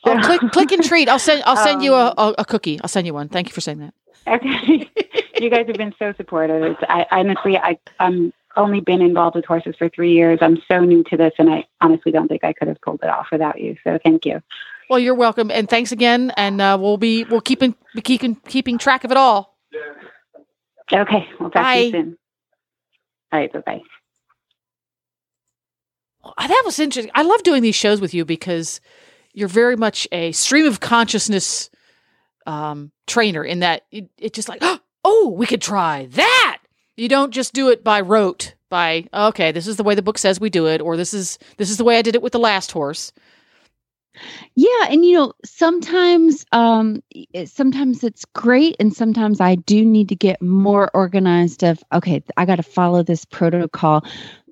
Oh, click, click and treat. I'll send. I'll send you a, Um, a, a cookie. I'll send you one. Thank you for saying that. Okay. you guys have been so supportive. It's, I honestly, I, I'm only been involved with horses for three years. I'm so new to this, and I honestly don't think I could have pulled it off without you. So thank you. Well, you're welcome, and thanks again. And uh, we'll be we'll keeping be keeping keeping track of it all. Okay. We'll talk to Bye. you soon. All right. Bye bye. That was interesting. I love doing these shows with you because you're very much a stream of consciousness um, trainer. In that it, it just like, oh, we could try that. You don't just do it by rote. By okay, this is the way the book says we do it, or this is this is the way I did it with the last horse. Yeah, and you know, sometimes um sometimes it's great and sometimes I do need to get more organized of okay, I got to follow this protocol.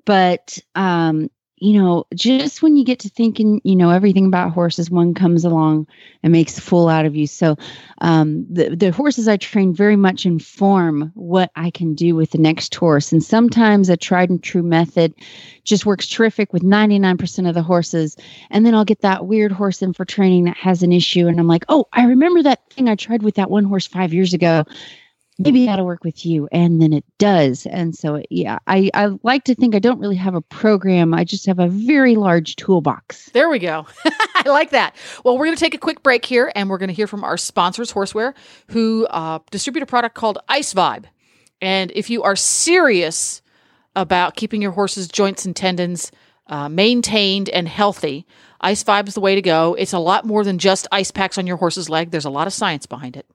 But um you know, just when you get to thinking, you know, everything about horses, one comes along and makes a fool out of you. So, um, the the horses I train very much inform what I can do with the next horse, and sometimes a tried and true method just works terrific with ninety nine percent of the horses, and then I'll get that weird horse in for training that has an issue, and I'm like, oh, I remember that thing I tried with that one horse five years ago. Maybe that'll work with you, and then it does. And so, yeah, I I like to think I don't really have a program. I just have a very large toolbox. There we go. I like that. Well, we're going to take a quick break here and we're going to hear from our sponsors, Horseware, who uh, distribute a product called Ice Vibe. And if you are serious about keeping your horse's joints and tendons uh, maintained and healthy, Ice Vibe is the way to go. It's a lot more than just ice packs on your horse's leg, there's a lot of science behind it.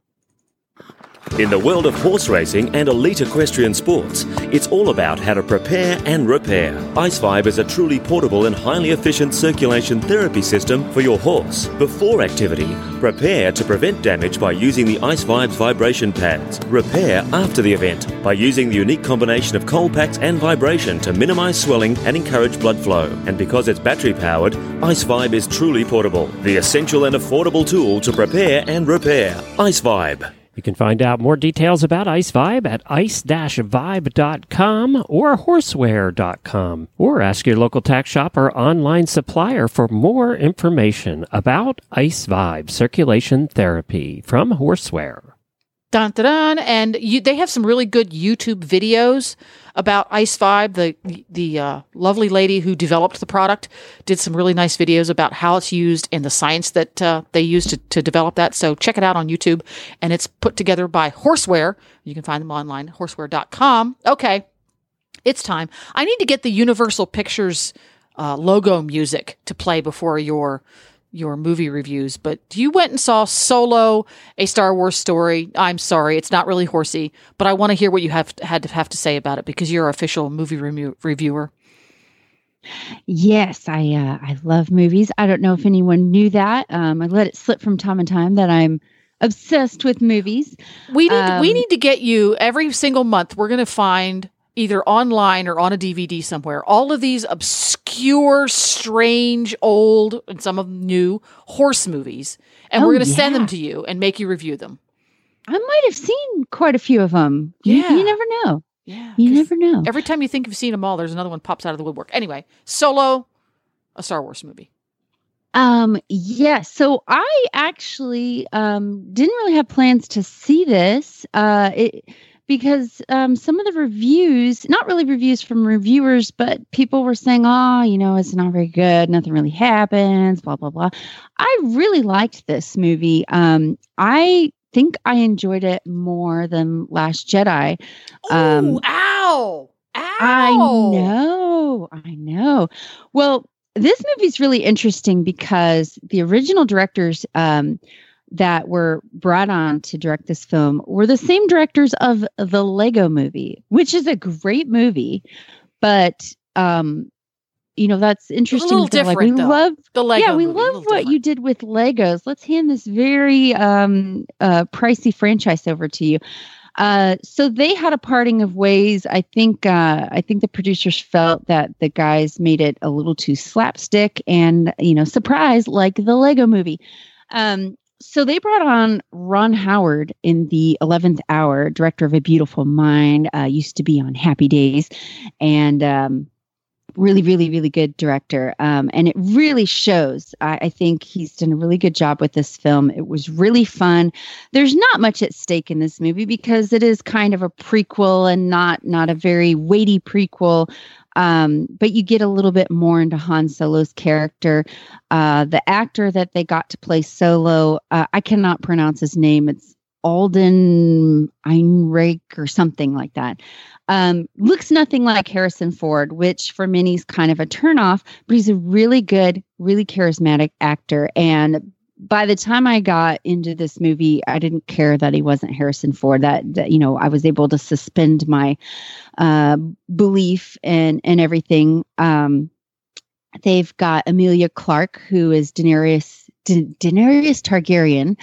In the world of horse racing and elite equestrian sports, it's all about how to prepare and repair. Ice Vibe is a truly portable and highly efficient circulation therapy system for your horse. Before activity, prepare to prevent damage by using the Ice Vibe's vibration pads. Repair after the event by using the unique combination of cold packs and vibration to minimize swelling and encourage blood flow. And because it's battery powered, Ice Vibe is truly portable, the essential and affordable tool to prepare and repair. Ice Vibe. You can find out more details about Ice Vibe at ice-vibe.com or horseware.com or ask your local tack shop or online supplier for more information about Ice Vibe circulation therapy from Horseware. Dun, dun, dun. And you, they have some really good YouTube videos about Ice Vibe. The the uh, lovely lady who developed the product did some really nice videos about how it's used and the science that uh, they used to, to develop that. So check it out on YouTube. And it's put together by Horseware. You can find them online, horseware.com. Okay, it's time. I need to get the Universal Pictures uh, logo music to play before your your movie reviews, but you went and saw Solo, a Star Wars story. I'm sorry, it's not really horsey, but I want to hear what you have had to have to say about it because you're our official movie remu- reviewer. Yes, I uh, I love movies. I don't know if anyone knew that. Um, I let it slip from time to time that I'm obsessed with movies. We need we Um, need to get you every single month. We're going to find either online or on a DVD somewhere all of these obscure, strange, old, and some of them new horse movies, and we're Oh, going to send them to you and make you review them. I might have seen quite a few of them. Yeah. you never know. Yeah, You never know. Every time you think you've seen them all, there's another one pops out of the woodwork. Anyway, Solo, a Star Wars movie. Um, yes. So I actually um didn't really have plans to see this. Uh it because um some of the reviews, not really reviews from reviewers, but people were saying, "Oh, you know, it's not very good. Nothing really happens, blah blah blah." I really liked this movie. Um I think I enjoyed it more than Last Jedi. Um, Ooh, ow, ow! I know, I know. Well, this movie's really interesting because the original directors um, that were brought on to direct this film were the same directors of the Lego movie, which is a great movie, but um, you know that's interesting. A little they're like, we different, though. love The Lego. yeah, we movie, love what you did with Legos. Let's hand this very um, uh, pricey franchise over to you. Uh, so they had a parting of ways. I think uh, I think the producers felt that the guys made it a little too slapstick and you know surprise like the Lego Movie. Um, so they brought on Ron Howard in the eleventh hour, director of A Beautiful Mind. Uh, used to be on Happy Days, and um, really, really, really good director. Um, and it really shows. I, I think he's done a really good job with this film. It was really fun. There's not much at stake in this movie because it is kind of a prequel and not not a very weighty prequel. Um, but you get a little bit more into Han Solo's character. Uh, the actor that they got to play Solo, uh, I cannot pronounce his name. It's Alden Einrich or something like that. Um, looks nothing like Harrison Ford, which for many is kind of a turnoff, but he's a really good, really charismatic actor. And by the time I got into this movie, I didn't care that he wasn't Harrison Ford. That, that you know, I was able to suspend my uh, belief and and everything. Um, they've got Emilia Clarke, who is Daenerys Da- Daenerys Targaryen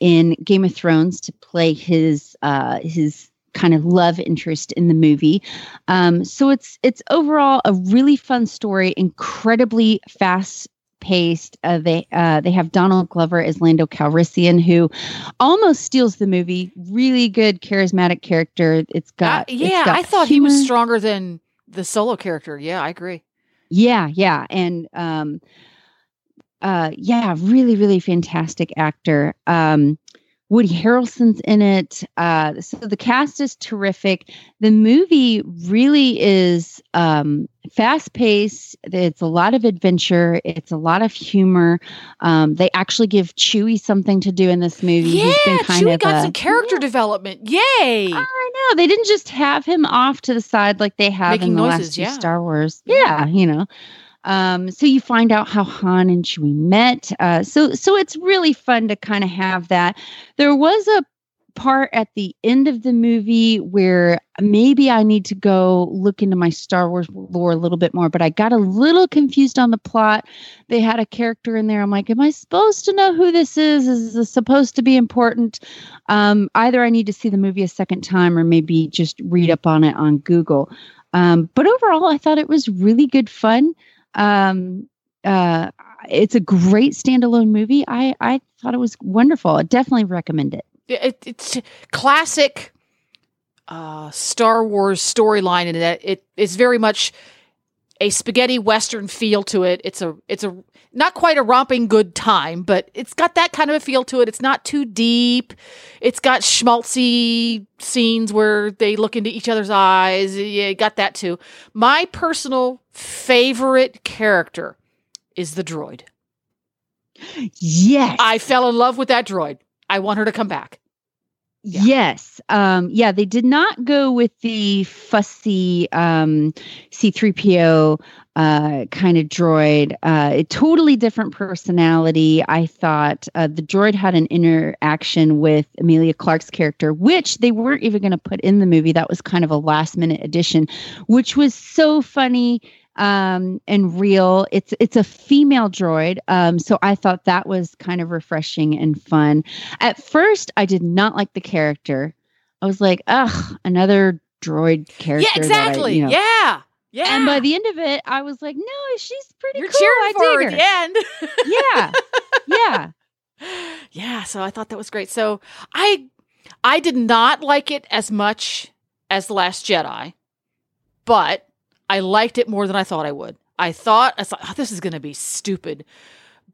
in Game of Thrones to play his uh, his kind of love interest in the movie. Um, so it's it's overall a really fun story, incredibly fast paced. Uh, they uh, they have Donald Glover as Lando Calrissian, who almost steals the movie. Really good, charismatic character. It's got Uh, yeah, it's got I thought he was stronger than the solo character. Yeah, I agree. Yeah, yeah, and um, uh, yeah, really, really fantastic actor. Um, Woody Harrelson's in it. Uh, so the cast is terrific. The movie really is um, fast paced. It's a lot of adventure. It's a lot of humor. Um, they actually give Chewie something to do in this movie. Yeah, He's been kind Chewie got a- some character development. Yay! I know they didn't just have him off to the side like they have Making in the noises, last two yeah. Star Wars. Yeah, you know. Um, so you find out how Han and Chewie met. Uh, so so it's really fun to kind of have that. There was a part at the end of the movie where maybe I need to go look into my Star Wars lore a little bit more, but I got a little confused on the plot. They had a character in there. I'm like, am I supposed to know who this is? Is this supposed to be important? Um, either I need to see the movie a second time or maybe just read up on it on Google. Um, but overall, I thought it was really good fun. Um, uh, it's a great standalone movie. I, I thought it was wonderful. I definitely recommend it. it, it's classic uh, Star Wars storyline in that it is very much a spaghetti western feel to it. It's a it's a not quite a romping good time, but it's got that kind of a feel to it. It's not too deep. It's got schmaltzy scenes where they look into each other's eyes. Yeah, got that too. My personal favorite character is the droid. Yes. I fell in love with that droid. I want her to come back. Yeah. Yes. Um, yeah, they did not go with the fussy um, C3PO uh, kind of droid. Uh, a totally different personality. I thought uh, the droid had an interaction with Emilia Clarke's character, which they weren't even going to put in the movie. That was kind of a last minute addition, which was so funny um and real it's it's a female droid um so i thought that was kind of refreshing and fun at first i did not like the character i was like ugh another droid character Yeah, that I, exactly. you know- Yeah. Yeah. and by the end of it i was like no she's pretty You're cool cheering I for her dig at her. the end. yeah yeah yeah, so I thought that was great. So I I did not like it as much as The Last Jedi, but I liked it more than I thought I would. I thought I thought oh, this is going to be stupid,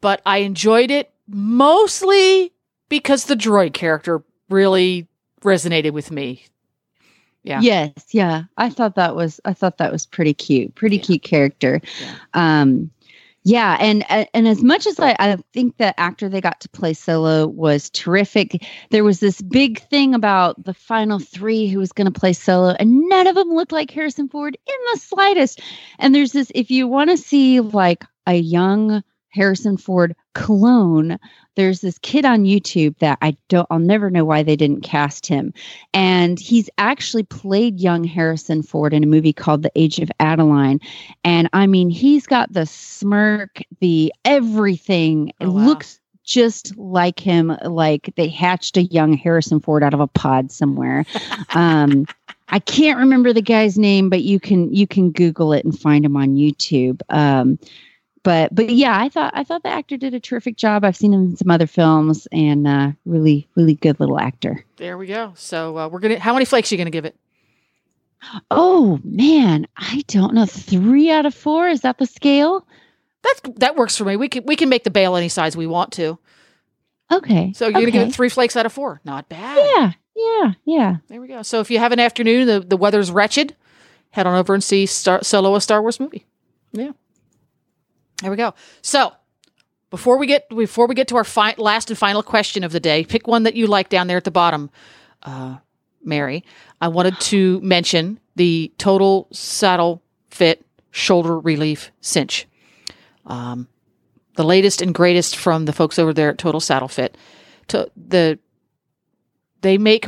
but I enjoyed it mostly because the droid character really resonated with me. Yeah. Yes, yeah. I thought that was I thought that was pretty cute. Pretty Yeah. cute character. Yeah. Um yeah, and uh, and as much as I, I think the actor they got to play Solo was terrific, there was this big thing about the final three who was going to play Solo, and none of them looked like Harrison Ford in the slightest. And there's this if you want to see like a young Harrison Ford clone, there's this kid on YouTube that I don't I'll never know why they didn't cast him. And he's actually played young Harrison Ford in a movie called The Age of Adaline. And I mean, he's got the smirk, the everything. It Oh, wow. looks just like him, like they hatched a young Harrison Ford out of a pod somewhere. um I can't remember the guy's name, but you can you can Google it and find him on YouTube. Um, but but yeah, I thought I thought the actor did a terrific job. I've seen him in some other films, and uh, really really good little actor. There we go. So uh, we're gonna. How many flakes are you gonna give it? Oh man, I don't know. Three out of four is that the scale? That's that works for me. We can we can make the bale any size we want to. Okay. So you're gonna give it three flakes out of four. Not bad. Yeah, yeah, yeah. There we go. So if you have an afternoon, the, the weather's wretched, head on over and see Star, Solo a Star Wars movie. Yeah. There we go. So before we get before we get to our fi- last and final question of the day, pick one that you like down there at the bottom, uh, Mary. I wanted to mention the Total Saddle Fit Shoulder Relief Cinch. Um, the latest and greatest from the folks over there at Total Saddle Fit. To the they make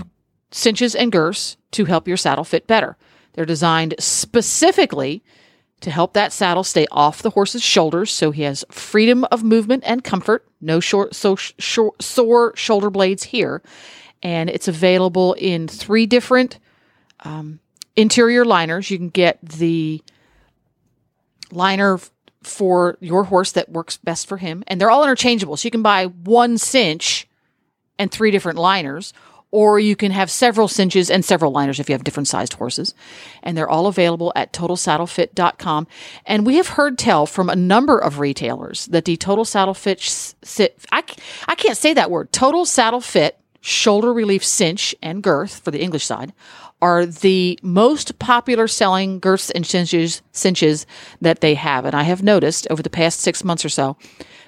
cinches and girths to help your saddle fit better. They're designed specifically to help that saddle stay off the horse's shoulders so he has freedom of movement and comfort. No short, so sore shoulder blades here. And it's available in three different um, interior liners. You can get the liner f- for your horse that works best for him. And they're all interchangeable. So you can buy one cinch and three different liners, or you can have several cinches and several liners if you have different sized horses. And they're all available at totalsaddlefit.com. And we have heard tell from a number of retailers that the Total Saddle Fit, s- sit, I, c- I can't say that word, Total Saddle Fit shoulder relief cinch and girth for the English side are the most popular selling girths and cinches, cinches that they have. And I have noticed over the past six months or so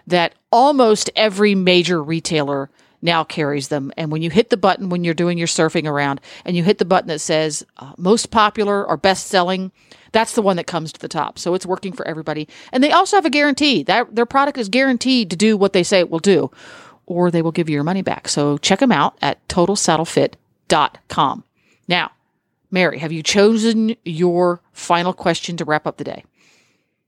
that almost every major retailer now carries them. And when you hit the button when you're doing your surfing around and you hit the button that says uh, most popular or best selling, that's the one that comes to the top. So it's working for everybody. And they also have a guarantee that their product is guaranteed to do what they say it will do, or they will give you your money back. So check them out at totalsaddlefit.com. Now, Mary, have you chosen your final question to wrap up the day?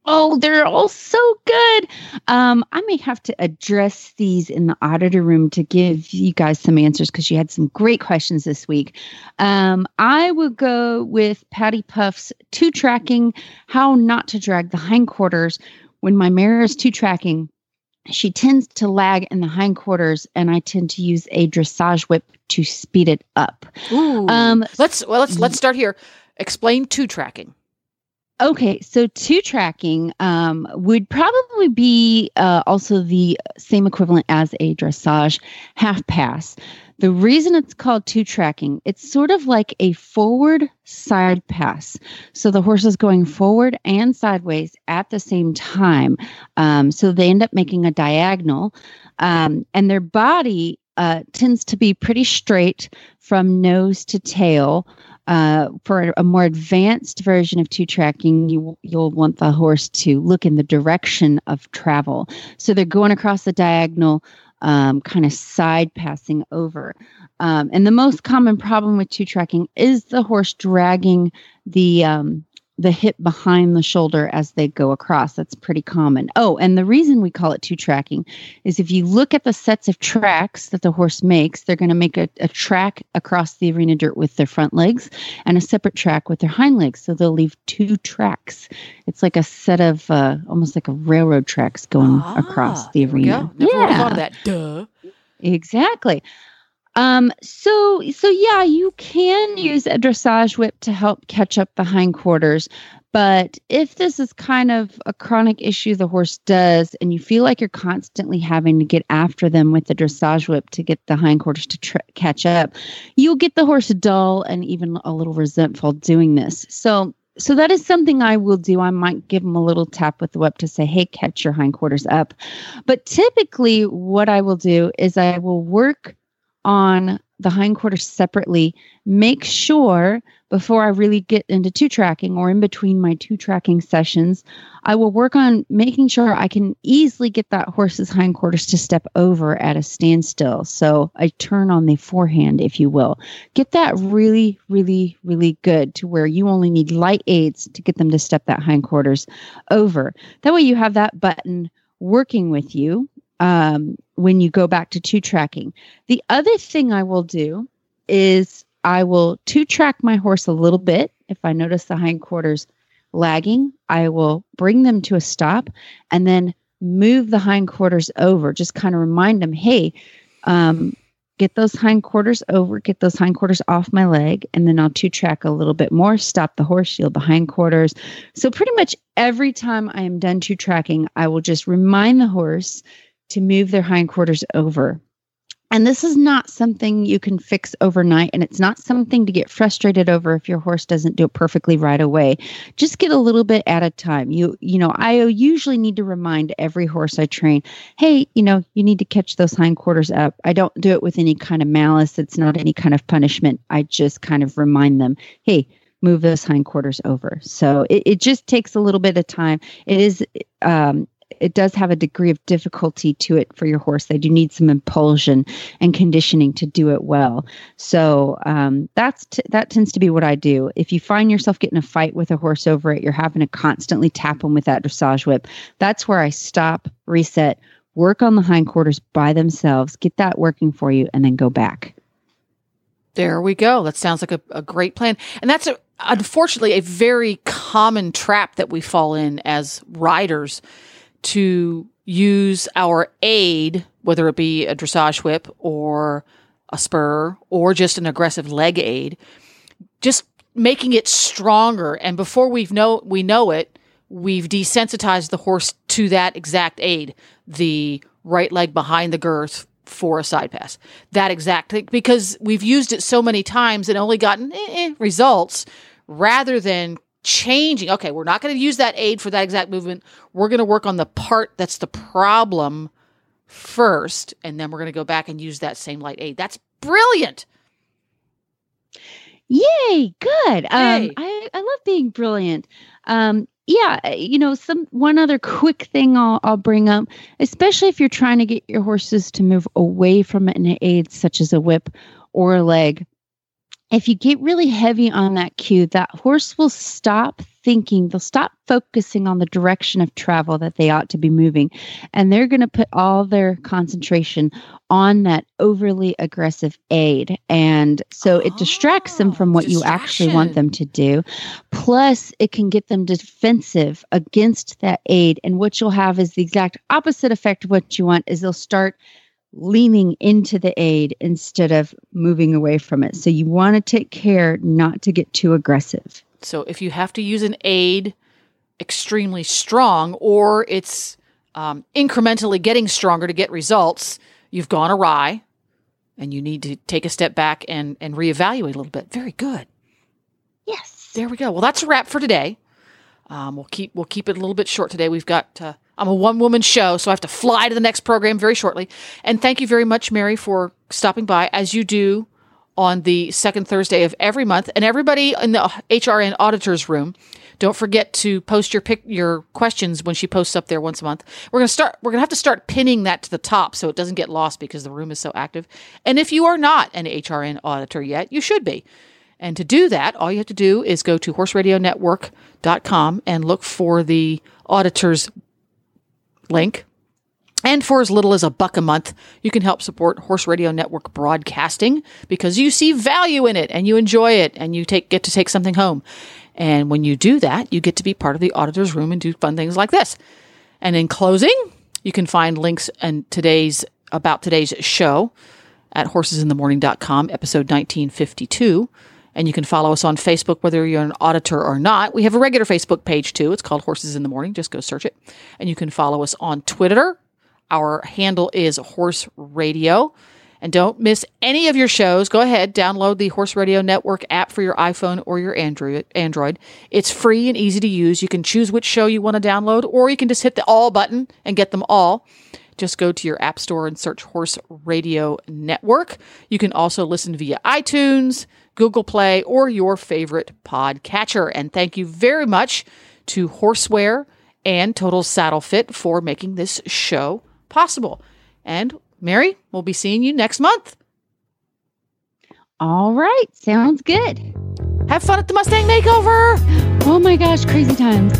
Oh, they're all so good. Um, I may have to address these in the auditor room to give you guys some answers because you had some great questions this week. Um, I will go with Patty Puff's two tracking, how not to drag the hindquarters when my mare is two tracking. She tends to lag in the hindquarters, and I tend to use a dressage whip to speed it up. Ooh. Um, let's well let's let's start here. Explain two tracking. Okay, so two tracking um, would probably be uh, also the same equivalent as a dressage half pass. The reason it's called two tracking, it's sort of like a forward side pass. So the horse is going forward and sideways at the same time. Um, so they end up making a diagonal, um, and their body uh, tends to be pretty straight from nose to tail. Uh, for a more advanced version of two tracking, you you'll want the horse to look in the direction of travel. So they're going across the diagonal, um, kind of side passing over. Um, and the most common problem with two tracking is the horse dragging the um, the hip behind the shoulder as they go across. That's pretty common. Oh, and the reason we call it two tracking is if you look at the sets of tracks that the horse makes, they're going to make a, a track across the arena dirt with their front legs and a separate track with their hind legs. So they'll leave two tracks. It's like a set of uh, almost like a railroad tracks going across Ah, the arena. go. Never Yeah. thought of that. Duh. Exactly. Um, so so yeah, you can use a dressage whip to help catch up the hindquarters. But if this is kind of a chronic issue the horse does, and you feel like you're constantly having to get after them with the dressage whip to get the hindquarters to tr- catch up, you'll get the horse dull and even a little resentful doing this. So so that is something I will do. I might give them a little tap with the whip to say, "Hey, catch your hindquarters up." But typically, what I will do is I will work on the hindquarters separately. Make sure before I really get into two tracking or in between my two tracking sessions, I will work on making sure I can easily get that horse's hindquarters to step over at a standstill. So I turn on the forehand, if you will. Get that really, really, really good to where you only need light aids to get them to step that hindquarters over. That way you have that button working with you um, when you go back to two tracking. The other thing I will do is I will two track my horse a little bit. If I notice the hindquarters lagging, I will bring them to a stop and then move the hindquarters over. Just kind of remind them, hey, um, get those hindquarters over, get those hindquarters off my leg, and then I'll two track a little bit more, stop the horse, shield the hindquarters. So pretty much every time I am done two tracking, I will just remind the horse to move their hindquarters over. And this is not something you can fix overnight, and it's not something to get frustrated over if your horse doesn't do it perfectly right away. Just get a little bit at a time. You, you know, I usually need to remind every horse I train, hey, you know, you need to catch those hindquarters up. I don't do it with any kind of malice. It's not any kind of punishment. I just kind of remind them, hey, move those hindquarters over. So it, it just takes a little bit of time. It is um, it does have a degree of difficulty to it for your horse. They do need some impulsion and conditioning to do it well. So um, that's t- that tends to be what I do. If you find yourself getting a fight with a horse over it, you're having to constantly tap them with that dressage whip. That's where I stop, reset, work on the hindquarters by themselves, get that working for you, and then go back. There we go. That sounds like a, a great plan. And that's a, unfortunately a very common trap that we fall in as riders to use our aid, whether it be a dressage whip or a spur or just an aggressive leg aid, just making it stronger. And before we know we know it, we've desensitized the horse to that exact aid, the right leg behind the girth for a side pass. That exact thing, because we've used it so many times and only gotten eh, eh, results rather than changing. Okay, we're not going to use that aid for that exact movement. We're going to work on the part that's the problem first, and then we're going to go back and use that same light aid. That's brilliant. Yay, good. Um, I, I love being brilliant. Um, yeah, uh, you know, some one other quick thing I'll, I'll bring up, especially if you're trying to get your horses to move away from an aid such as a whip or a leg. If you get really heavy on that cue, that horse will stop thinking, they'll stop focusing on the direction of travel that they ought to be moving. And they're going to put all their concentration on that overly aggressive aid. And so it distracts them from what you actually want them to do. Plus, it can get them defensive against that aid. And what you'll have is the exact opposite effect of what you want is they'll start leaning into the aid instead of moving away from it. So you want to take care not to get too aggressive. So if you have to use an aid extremely strong or it's um, incrementally getting stronger to get results, you've gone awry and you need to take a step back and, and reevaluate a little bit. Very good. Yes. There we go. Well, that's a wrap for today. Um, we'll keep we'll keep it a little bit short today. We've got uh, I'm a one woman show, so I have to fly to the next program very shortly. And thank you very much, Mary, for stopping by as you do on the second Thursday of every month. And everybody in the HRN auditors room, don't forget to post your pick your questions when she posts up there once a month. We're gonna start. We're gonna have to start pinning that to the top so it doesn't get lost because the room is so active. And if you are not an HRN auditor yet, you should be. And to do that, all you have to do is go to horseradionetwork.com and look for the auditors link. And for as little as a buck a month, you can help support Horse Radio Network broadcasting because you see value in it and you enjoy it and you take get to take something home. And when you do that, you get to be part of the auditor's room and do fun things like this. And in closing, you can find links and today's about today's show at horsesinthemorning.com, episode 1952. And you can follow us on Facebook, whether you're an auditor or not. We have a regular Facebook page too. It's called Horses in the Morning. Just go search it. And you can follow us on Twitter. Our handle is Horse Radio. And don't miss any of your shows. Go ahead, download the Horse Radio Network app for your iPhone or your Android. It's free and easy to use. You can choose which show you want to download, or you can just hit the all button and get them all. Just go to your app store and search Horse Radio Network. You can also listen via iTunes, Google Play, or your favorite podcatcher. And thank you very much to Horseware and Total Saddle Fit for making this show possible. And Mary, we'll be seeing you next month. All right. Sounds good. Have fun at the Mustang Makeover. Oh my gosh, crazy times.